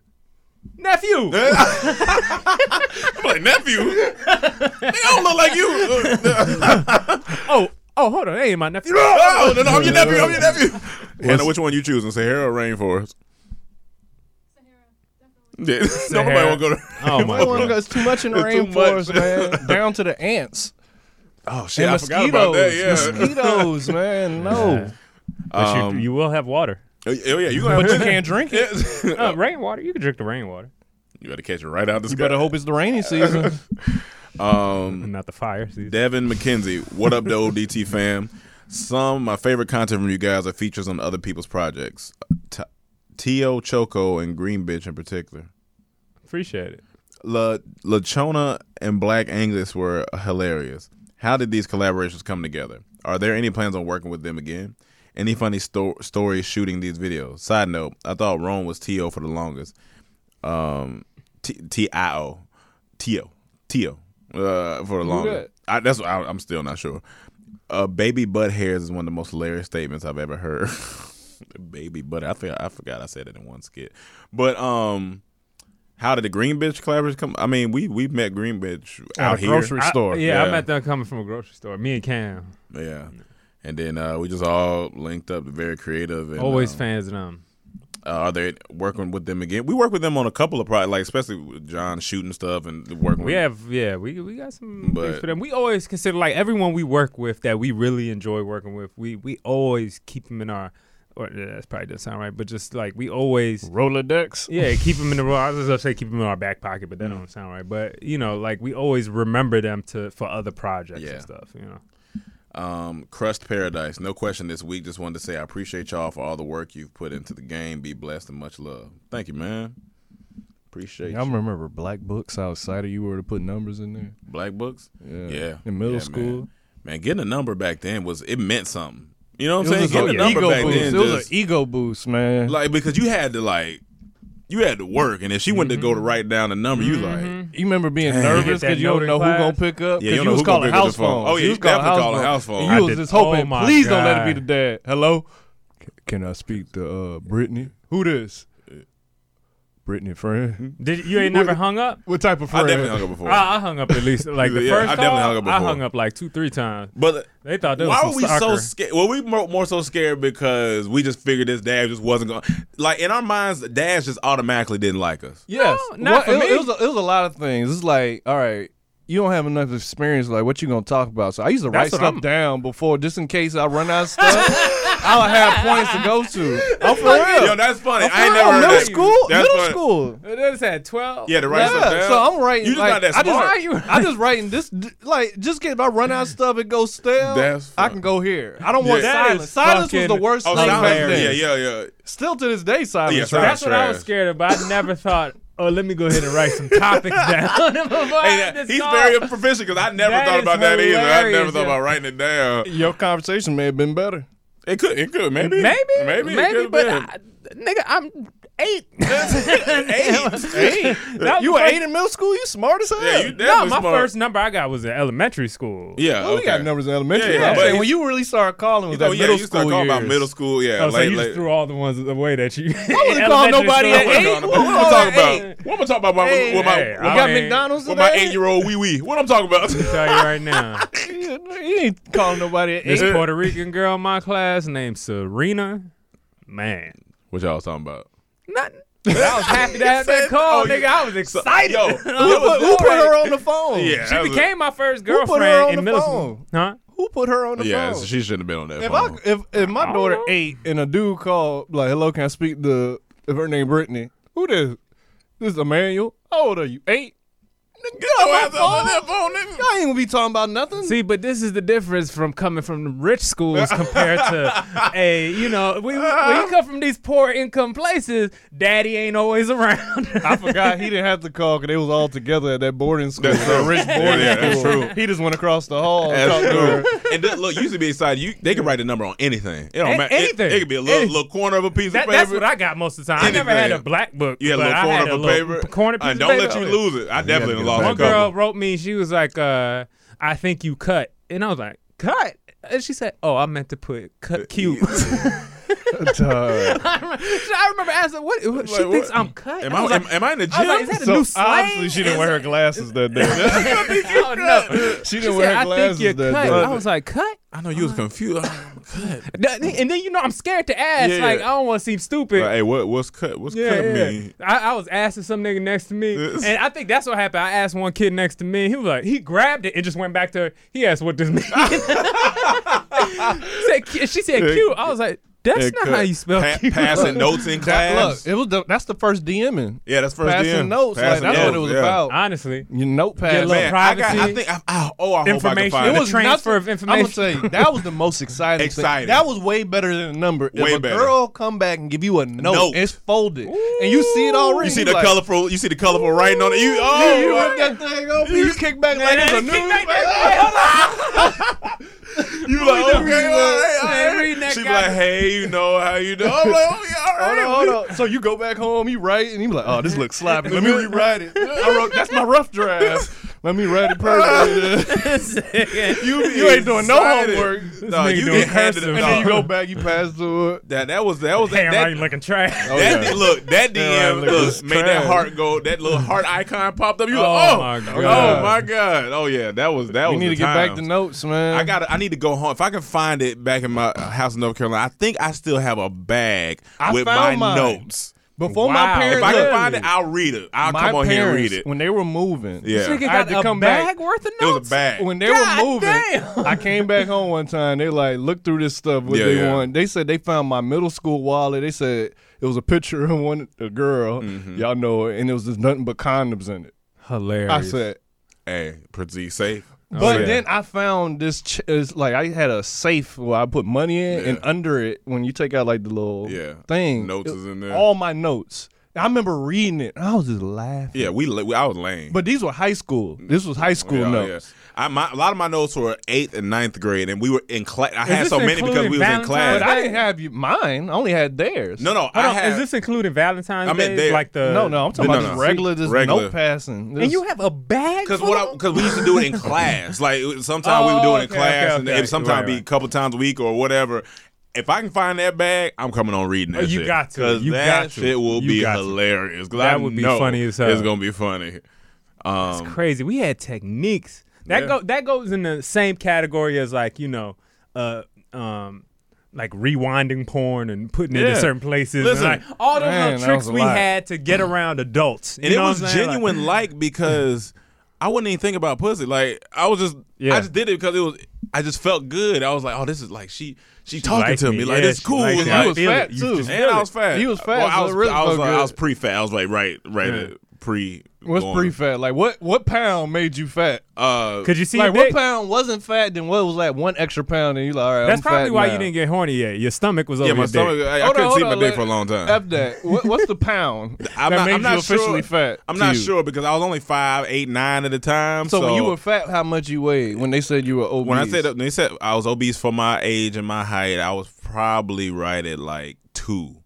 "Nephew." I'm like nephew. they don't look like you. oh, Oh, hold on, hey, my nephew. Oh, no, no, I'm your nephew. I'm your nephew. Hannah, which one you choose choosing, Sahara or Rainforest? Sahara, definitely. Yeah. Nobody want to go to. Oh my I don't god. go- It's too much in the It's too rainforest, man. Down to the ants. Oh shit! and I forgot about that. Yeah. Mosquitoes, man. No. But you, Um, you will have water. Oh yeah, you gonna have But you can't drink it. Uh, rainwater. You can drink the rainwater, You better catch it right out the You sky. better hope it's the rainy season. Um, not the fire. season. Devin McKenzie, what up, the ODT fam? Some of my favorite content from you guys are features on other people's projects. T- Tio Choco and Green Bitch in particular. Appreciate it. La Lachona and Black Angus were hilarious. How did these collaborations come together? Are there any plans on working with them again? Any funny sto- stories shooting these videos? Side note: I thought Rome was Tio for the longest. Um, T I O, Tio, Tio, uh, for the longest. I, that's what I, I'm still not sure. Uh, baby butt hairs is one of the most hilarious statements I've ever heard. baby butt. I think I forgot I said it in one skit. But um, how did the Green Bitch collaboration come? I mean, we we met Green Bitch out a here. grocery I- store. yeah, Yeah. I met them coming from a grocery store. Me and Cam. Yeah. And then uh, we just all linked up, very creative. And, Always um, fans of them. Uh, are they working with them again? We work with them on a couple of projects, like especially with John shooting stuff and working. We with, have, yeah, we we got some But- things for them. We always consider like everyone we work with that we really enjoy working with. We we always keep them in our, or yeah, that's probably doesn't sound right, but just like we always, Rolodex. yeah, keep them in the. I was gonna say keep them in our back pocket, but that Mm. don't sound right. But you know, like we always remember them to for other projects Yeah. and stuff. You know, Um, Crust Paradise. No question this week. Just wanted to say I appreciate y'all for all the work you've put into the game. Be blessed and much love. Thank you, man. Appreciate Y'all you. remember black books? How excited you were to put numbers in there? Black books. Yeah. Yeah. In middle Yeah, school. Man. Man, getting a number back then was it meant something. You know what I'm saying? was, Getting an a number ego back boost. then It was just- an ego boost, man. like because you had to like you had to work, and if she went to go to write down the number, you like you remember being Dang. nervous because you don't know who gonna pick up. Yeah, you Because you was calling the house phone. phone. Oh, yeah, you you was definitely calling phone. house phone. And I you was did- just hoping, oh my please don't let it be the dad. Hello, can I speak to uh Brittany? Who this? Brittany friend. did you ain't never hung up? What type of friend? I friend? definitely hung up before. I, I hung up at least like the Yeah, first I definitely call, hung up I hung up like two, three times. but They thought that why were we some so scared? Well, we more, more so scared because we just figured this dad just wasn't going. Like in our minds, dads just automatically didn't like us. Yes, No, not for it, me. It was, a, it was a lot of things. It's like, all right, you don't have enough experience. Like, what you gonna talk about? So I used to That's write what stuff I'm- down before, just in case I run out of stuff. I'll have points to go to. I'm for real. Yo, that's funny. I'm for I ain't never heard middle that. school. That's middle funny. school. They just had twelve. Yeah, to write stuff Yeah, down. so I'm writing. You just like, not that I smart. just, I just writing this, like, just get if I run out of stuff, and go stale. That's I can go here. I don't want Yeah. That silence. is Silence was the fucking worst Oh, thing sound back like, then. yeah, yeah, yeah. Still to this day, silence. Yeah, sucks. silence. That's what I was scared of, but I never thought, oh, let me go ahead and write some topics down. Hey, that- he's call. very proficient because I never That thought about that either. I never thought yeah. about writing it down. Your conversation may have been better. It could, it could, maybe, Maybe, maybe, maybe, it but been. I, nigga, I'm eight. eight, Eight. That you were eight in middle school. You smart as hell. Yeah, you No, definitely my smart. first number I got was in elementary school. Yeah, Well, we got numbers in elementary. Yeah, yeah, I'm but saying when you really started calling was You know, that yeah, middle you start school calling about years. middle school. Yeah, Oh, so late, you late. just threw all the ones away that you. I wasn't calling nobody at What eight. am I What talking was about? What am I talking about? Hey, with my, hey, with I my, got mean- McDonald's with my today? eight-year-old wee wee. What I'm talking about? tell you right now. You ain't calling nobody at This eight. Puerto Rican girl in my class named Serena. Man, what y'all talking about? Nothing. But I was happy to have that call, Oh, you- nigga. I was excited. Yo, I it Who put, who put her on the phone? Yeah, She that a- became my first Who put her girlfriend on in the middle phone? school. Huh? Who put her on the Yeah, phone? Yeah, she shouldn't have been on that if I phone. if if my I daughter don't know. eight and a dude called like, "Hello, can I speak to?" If her name Brittany, who this? This is Emmanuel. How old are you? Eight. Nigga, Get off my phone. that phone. Y'all ain't gonna be talking about nothing. See, but this is the difference from coming from rich schools compared to a, you know, we, when you come from these poor income places, daddy ain't always around. I forgot he didn't have to call because they was all together at that boarding school, That's that true. rich boarding Yeah, that's school. true. He just went across the hall. and That's talked to her. true. and then, look, you used to be excited. You they could write a number on anything. It don't A- matter. Anything. It, could be a little, little corner of a piece That, of paper. that's what I got most of the time. I never had a black book. You had a little corner of a little paper. Corner Uh, piece don't of let you lose it. I definitely get lost One girl wrote me. She was like, uh, "I think you cut," and I was like, "Cut?" And she said, "Oh, I meant to put cut cute." Dog. I remember, asking, "What? what she Like, thinks what? I'm cut." Am I I, was am, like, am I in the I was like, gym? is that a So new slang? obviously she didn't wear her glasses that day. I don't she didn't wear her "I glasses think you're that cut." day. I was like, "Cut." I know you was oh. confused. I'm cut. And then you know I'm scared to ask. Yeah. Like I don't want to seem stupid. Like, hey, what, what's cut? What's cut mean? I, I was asking some nigga next to me, Yes. and I think that's what happened. I asked one kid next to me. He was like, he grabbed it and just went back to her. He asked what this means. said, cu- she said cute. I was like, that's Yeah, not cut. how you spell Pa- passing notes in That- class. look, it was the, that's the first DMing. yeah, that's first Passing DM. notes, like Passing that's what it was yeah. about. Honestly, Your notepad. Get a little Man, I, got, I think I, I, oh, I hope I can find It it. was transfer of I'm information. gonna tell you that was the most exciting. Exciting. Thing. That was way better than a number. Way if a better. girl come back and give you a note, Note. it's folded, and you see it already. You see the like, colorful. You see the colorful writing on it. You, oh, You, oh, you my- rip that thing open. You kick back like it's a news. You oh, like okay, all Man, right. She be like, hey, you know how you doing? I'm like, oh yeah, all right. Hold on, hold on. So you go back home, you write, and you be like, "Oh, this looks sloppy. Let me rewrite it. I wrote that's my rough draft. Let me write it perfectly." You, You ain't doing no homework. No, you get handed it. and then you go back, you pass to it. That that was that was Damn, that, how looking trash? that oh, yeah. look that DM look, look, it's made that heart go. That little heart icon popped up. You Oh, like, oh my my God. god, oh my god, oh yeah, that was that was. We was. need the to get back times. to notes, man. I got. I need to go home. If I can find it back in my uh, house in North Carolina, I think I still have a bag I with my mine. notes. Before Wow. my parents. If I can look, find it, I'll read it. I'll my come on here and read it. when they were moving. Yeah, This nigga I had to a come bag back. worth of it was a bag. when they God were moving, damn. I came back home one time. They like looked through this stuff. What Yeah, they yeah. want? They said they found my middle school wallet. They said it was a picture of one a girl. Mm-hmm. Y'all know it, and it was just nothing but condoms in it. Hilarious. I said, Hey, pretty safe. Oh, but yeah. then I found this. Ch- it's like I had a safe where I put money in, and under it, when you take out like the little Yeah. thing, Notes it- is in there. All my notes. I remember reading it. I was just laughing. Yeah, we. we I was lame. But these were high school. This was high school Yeah, notes. yeah. I, my, a lot of my notes were eighth and ninth grade, and we were in class. I Is had so many because including we was in class. But I didn't have you, mine. I only had theirs. no, no, Hold I on, had. is this including Valentine's I mean, Day? they- Like the No, no, I'm talking No, about no. just regular, just Regular. note passing. And you have a bag? Because what? Because we used to do it in class. Like sometimes we would do it in Oh, okay, class, okay, and okay. it sometimes Right, be a right. couple times a week or whatever. If I can find that bag, I'm coming on reading that Oh, you shit. got to. 'Cause You that got to. shit will You be hilarious. to. hilarious. 'Cause That I would be funny as hell. It's gonna be funny. Um, It's crazy. We had techniques. That Yeah. go that goes in the same category as like you know, uh, um, like rewinding porn and putting it in certain places. Listen, and like all those man, little tricks we lot. had to get around adults. You and it was what I'm saying? Like- genuine like because I wouldn't even think about pussy. Like I was just Yeah. I just did it because it was I just felt good. I was like, oh, this is like she she, talking to me. me. Like Yeah, it's cool. It's I was fat. Too. and I was fat. He was fat, Well, I was really I was like, uh, I was pre fat. I was like right right Yeah. At pre. What's going. pre fat? Like what? What pound made you fat? Uh, Could you see like your what dick? pound wasn't fat? Then what was that one extra pound? And you like, all right, That's I'm probably fat why now. you didn't get horny yet. Your stomach was over yeah, my your stomach. dick. I, I Hold on, couldn't hold see my on, dick let- for a long time. F that. What, what's the pound I'm that not, made I'm you not officially sure. fat? I'm to not you? sure because I was only five, eight, nine at the time. So, So, when you were fat, how much you weighed? When they said you were obese? when I said when they said I was obese for my age and my height, I was probably right at like two.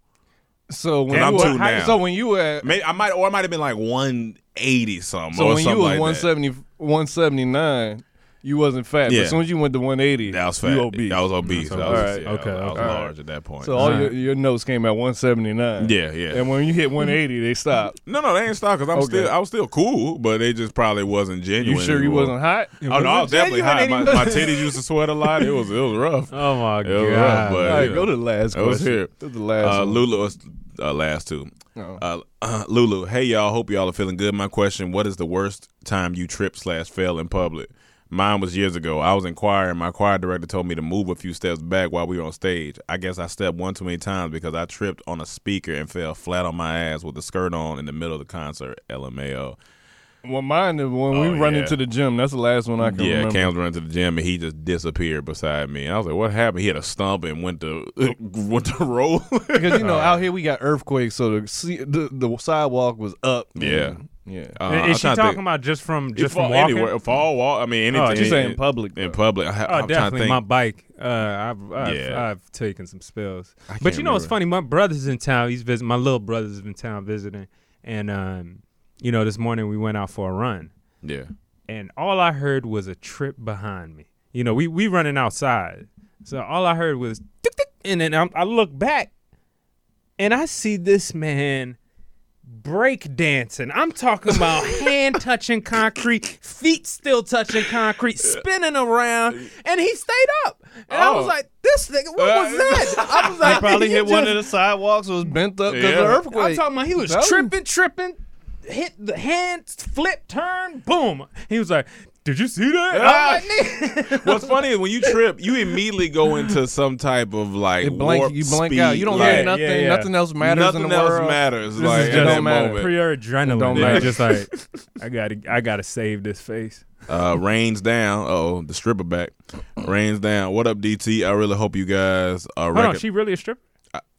So when And I'm you were, two now. So when you were at, Maybe I might or I might have been like one eighty something. so when you something was like that. 170, 179, you wasn't fat. Yeah. But as soon as you went to 180, That was fat. you obese. I was obese. That's I was, right. yeah, Okay, I was, I was okay. large at that point. so all your, Alright. your notes came at 179. yeah, yeah. And when you hit 180, they stopped. no, no, they ain't stopped because I'm Okay. still I was still cool, but they just probably wasn't genuine. You sure you wasn't hot? Oh no, I was definitely hot. My, my titties used to sweat a lot. It was it was rough. Oh my It was rough, god! but All right, know. go to the last That was question. here. Go to the last Uh. Lulu was uh, last two. Oh. Uh, uh, Lulu, hey y'all, hope y'all are feeling good. My question: What is the worst time you trip slash fell in public? Mine was years ago. I was in choir, and my choir director told me to move a few steps back while we were on stage. I guess I stepped one too many times because I tripped on a speaker and fell flat on my ass with the skirt on in the middle of the concert. LMAO. Well, mine is when Oh, we run yeah. into the gym. That's the last one I can Yeah, remember. Cam's running to the gym and he just disappeared beside me. I was like, "What happened?" He had a stump and went to went to roll. because you know out here we got earthquakes, so the the, the sidewalk was up. Yeah. Yeah. Uh, I'm Is she talking about just from just from walking? anywhere, fall walk. I mean, anything. Oh, She's saying in public. in public. I, Oh, I'm definitely think. my bike. Uh, I've I've, Yeah. I've taken some spills. I But you know remember. funny? My brother's in town. He's visit. My little brother's in town visiting, and um, you know, this morning we went out for a run, Yeah. and all I heard was a trip behind me. You know, we we running outside, so all I heard was tick tick, and then I, I look back, and I see this man break dancing. I'm talking about hand touching concrete, feet still touching concrete, spinning around, and he stayed up. And I was Oh. like, "This nigga, what was uh, that?" I was like, He like, probably he hit one of the sidewalks was bent up because Yeah. of the earthquake. I'm talking about he was was- tripping, tripping, hit the hand, flip, turn, boom. He was like, "Did you see that?" Ah. Like, What's funny is when you trip, you immediately go into some type of like It blank, warp you blank speed, out. You don't like, hear nothing. yeah, yeah. Nothing else matters Nothing in the else world. matters. This like is just don't matter. moment. pure adrenaline. Don't matter. Just like I gotta, I gotta save this face. Uh, rains down. Oh, the stripper back. Rains down. What up, DT? I really hope you guys are. Hold on, she really a stripper?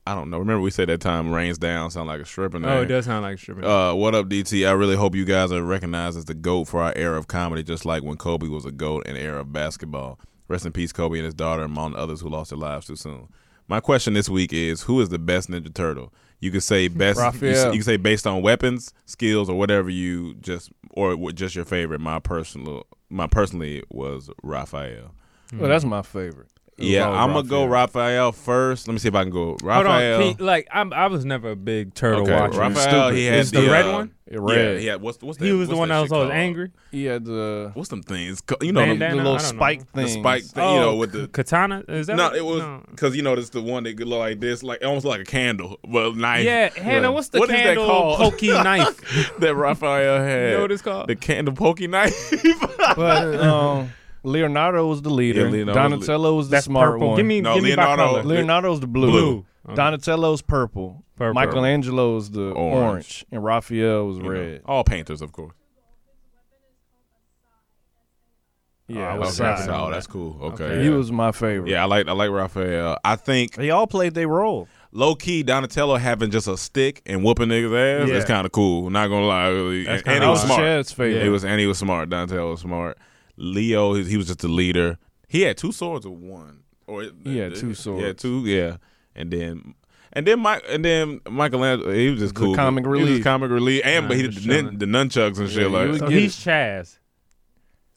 I, I don't know. Remember we said that time rains down sound like a stripper name. Oh, it does sound like a stripper. Uh, what up, DT? I really hope you guys are recognized as the GOAT for our era of comedy, just like when Kobe was a GOAT in the era of basketball. Rest in peace, Kobe and his daughter, among others who lost their lives too soon. My question this week is who is the best Ninja Turtle? You could say best. You, Raphael. you could say based on weapons, skills, or whatever you just, or just your favorite. My personal, my personally was Raphael. Well, that's my favorite. It Yeah, I'm gonna go Raphael first. Let me see if I can go Hold Raphael. on, Pete, like I'm, I was never a big turtle okay, watcher. Raphael. He had Is the red uh, one? Yeah, red. Yeah, he had what's what's that, He was the one that was always angry. He had the What's them things? You know, the, Bandana? the I little don't know. spike the thing. spike thing. Oh, you know, with the katana. Is that no, what- it was because you know it's the one that could look like this, like almost like a candle, well, knife. Yeah, Hannah, what's the What is that candle called? pokey knife? that Raphael had. You know what it's called? The candle pokey knife. But um, Leonardo was the leader. Yeah, Leonardo was Donatello was the That's smart purple. one. Give me, No, give me by Leonardo- color. Leonardo's the blue. Blue. Uh-huh. Okay. Donatello's purple. Purple. Michelangelo's the Orange. orange. and Raphael was You know, red. all painters, of course. Yeah, Oh, it was okay. Sai. Oh, that's cool. Okay, Okay. He yeah. was my favorite. Yeah, I like I like Raphael. I think They all played their role. low key Donatello having just a stick and whooping niggas ass Yeah. is kind of cool. Not gonna lie, and, That's and kinda he was That smart. Shad's favorite. He was and he was smart. Donatello was smart. Leo, he, he was just a leader. He had two swords or one, or yeah, two swords. Yeah, two. Yeah, and then. And then Mike, and then Michelangelo, he was just The cool. comic He was relief. comic relief, and Nah, but he did the, nin- the nunchucks and shit Yeah, he like. was So he's Chaz.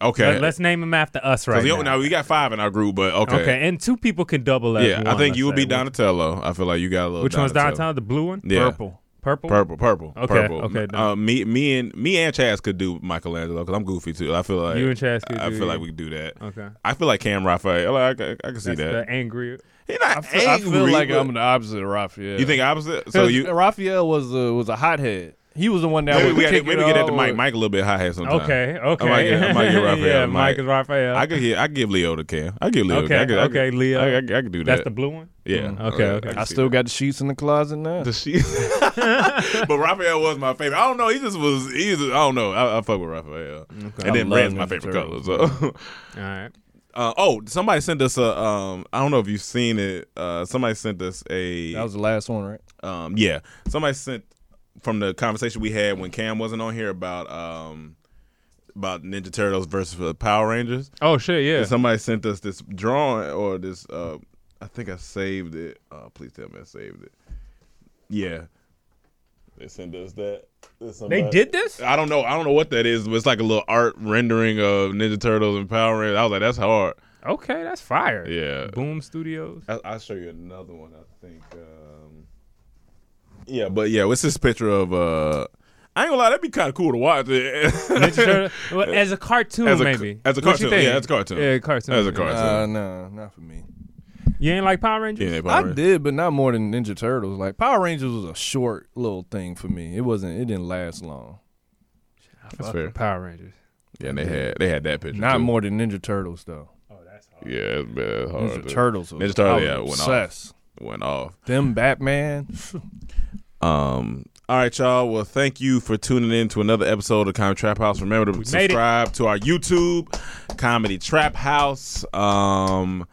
okay, Let, us name him after us right 'Cause he- now. now we got five in our group, but okay, okay. and two people can double as yeah, I think you would be Donatello. I feel like you got a little. Which one's Donatello? The blue one? Yeah, Purple. Purple? Purple, purple, Okay, purple. okay, done. Uh, me, me, and me and Chaz could do Michelangelo because I'm goofy too. I feel like You and Chaz could I do feel it. like we could do that. Okay. I feel like Cam Raphael. Like, I, I, I can see That's that. the angry. He's not I feel, I feel angry, like but- I'm the opposite of Raphael. You think opposite? So you Raphael was a, was a hothead. He was the one that maybe would we, gotta, maybe it get at all the mic. Mike a little bit hot head sometimes. Okay, okay. I might get, I might get Raphael. yeah, the mic. Mike is Raphael. I could hear. I give Leo to Cam. I give Leo. Okay, I could, I okay, could, Leo. I, I, I could do that. That's the blue one? Yeah. Mm, okay, okay. can I see still that. got the sheets in the closet now. the sheet. but Raphael was my favorite. I don't know. He just was. He was I don't know. I, I fuck with Raphael. Okay. And then love red's my Ninja favorite color. So. All right. Uh, oh, somebody sent us a. Um, I don't know if you've seen it. Uh, somebody sent us a. That was the last one, right? um, yeah, somebody sent from the conversation we had when Cam wasn't on here about um, about Ninja Turtles versus the Power Rangers. Oh, shit, yeah. Somebody sent us this drawing or this. Uh, I think I saved it. Uh, please tell me I saved it. Yeah, they sent us that. They did this? I don't know. I don't know what that is, but it's like a little art rendering of Ninja Turtles and Power Rangers. I was like, that's hard. Okay, that's fire. Yeah. Boom Studios. I, I'll show you another one. I think. Um, yeah, but yeah, what's this picture of? uh I ain't gonna lie, that'd be kind of cool to watch. Ninja Turtle- well, as a cartoon, As a- maybe. as a cartoon, yeah, as a cartoon. Yeah, cartoon. As a cartoon. Uh, no, not for me. You ain't like Power Rangers? Yeah, Power I Rangers. did, but not more than Ninja Turtles. Like Power Rangers was a short little thing for me. It wasn't. It didn't last long. That's fair. Power Rangers. Yeah, and they had they had that picture. Not too. more than Ninja Turtles though. Yeah, it's been hard. Ninja to- Turtles. Was, Ninja Turtles, I yeah, was went off. obsessed. Went off. Them Batman. Um. All right, y'all. Well, thank you for tuning in to another episode of Comedy Trap House. Remember to made it. subscribe to our YouTube, Comedy Trap House. Um.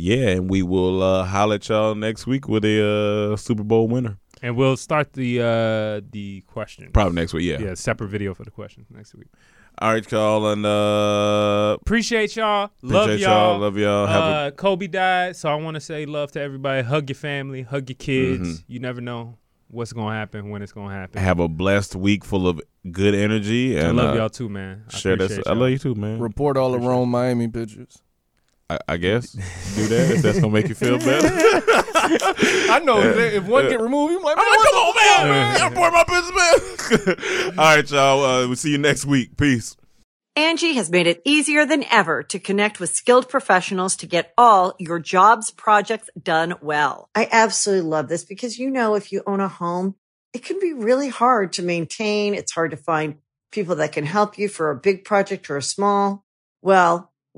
Yeah, and we will uh, holler at y'all next week with a uh, Super Bowl winner. And we'll start the uh the question. Probably next week. Yeah. Yeah, separate video for the questions next week. All right, y'all, and uh, Appreciate y'all. Love appreciate y'all. y'all. Love y'all. Have a uh, Kobe died, so I want to say love to everybody. Hug your family, hug your kids. You never know what's gonna happen when it's gonna happen. have a blessed week full of good energy. I And love uh, y'all too, man. I Share this. I y'all. love you too, man. Report all the Rome Miami pictures. I, I guess do that if that's gonna make you feel better. I know that if one get removed, you like, man, I'm like, come on, the man, fuck, man. I'm pouring my business, man. All right, y'all. Uh, we'll see you next week. Peace. Angi has made it easier than ever to connect with skilled professionals to get all your jobs projects done well. I absolutely love this because, you know, if you own a home, it can be really hard to maintain. It's hard to find people that can help you for a big project or a small. Well,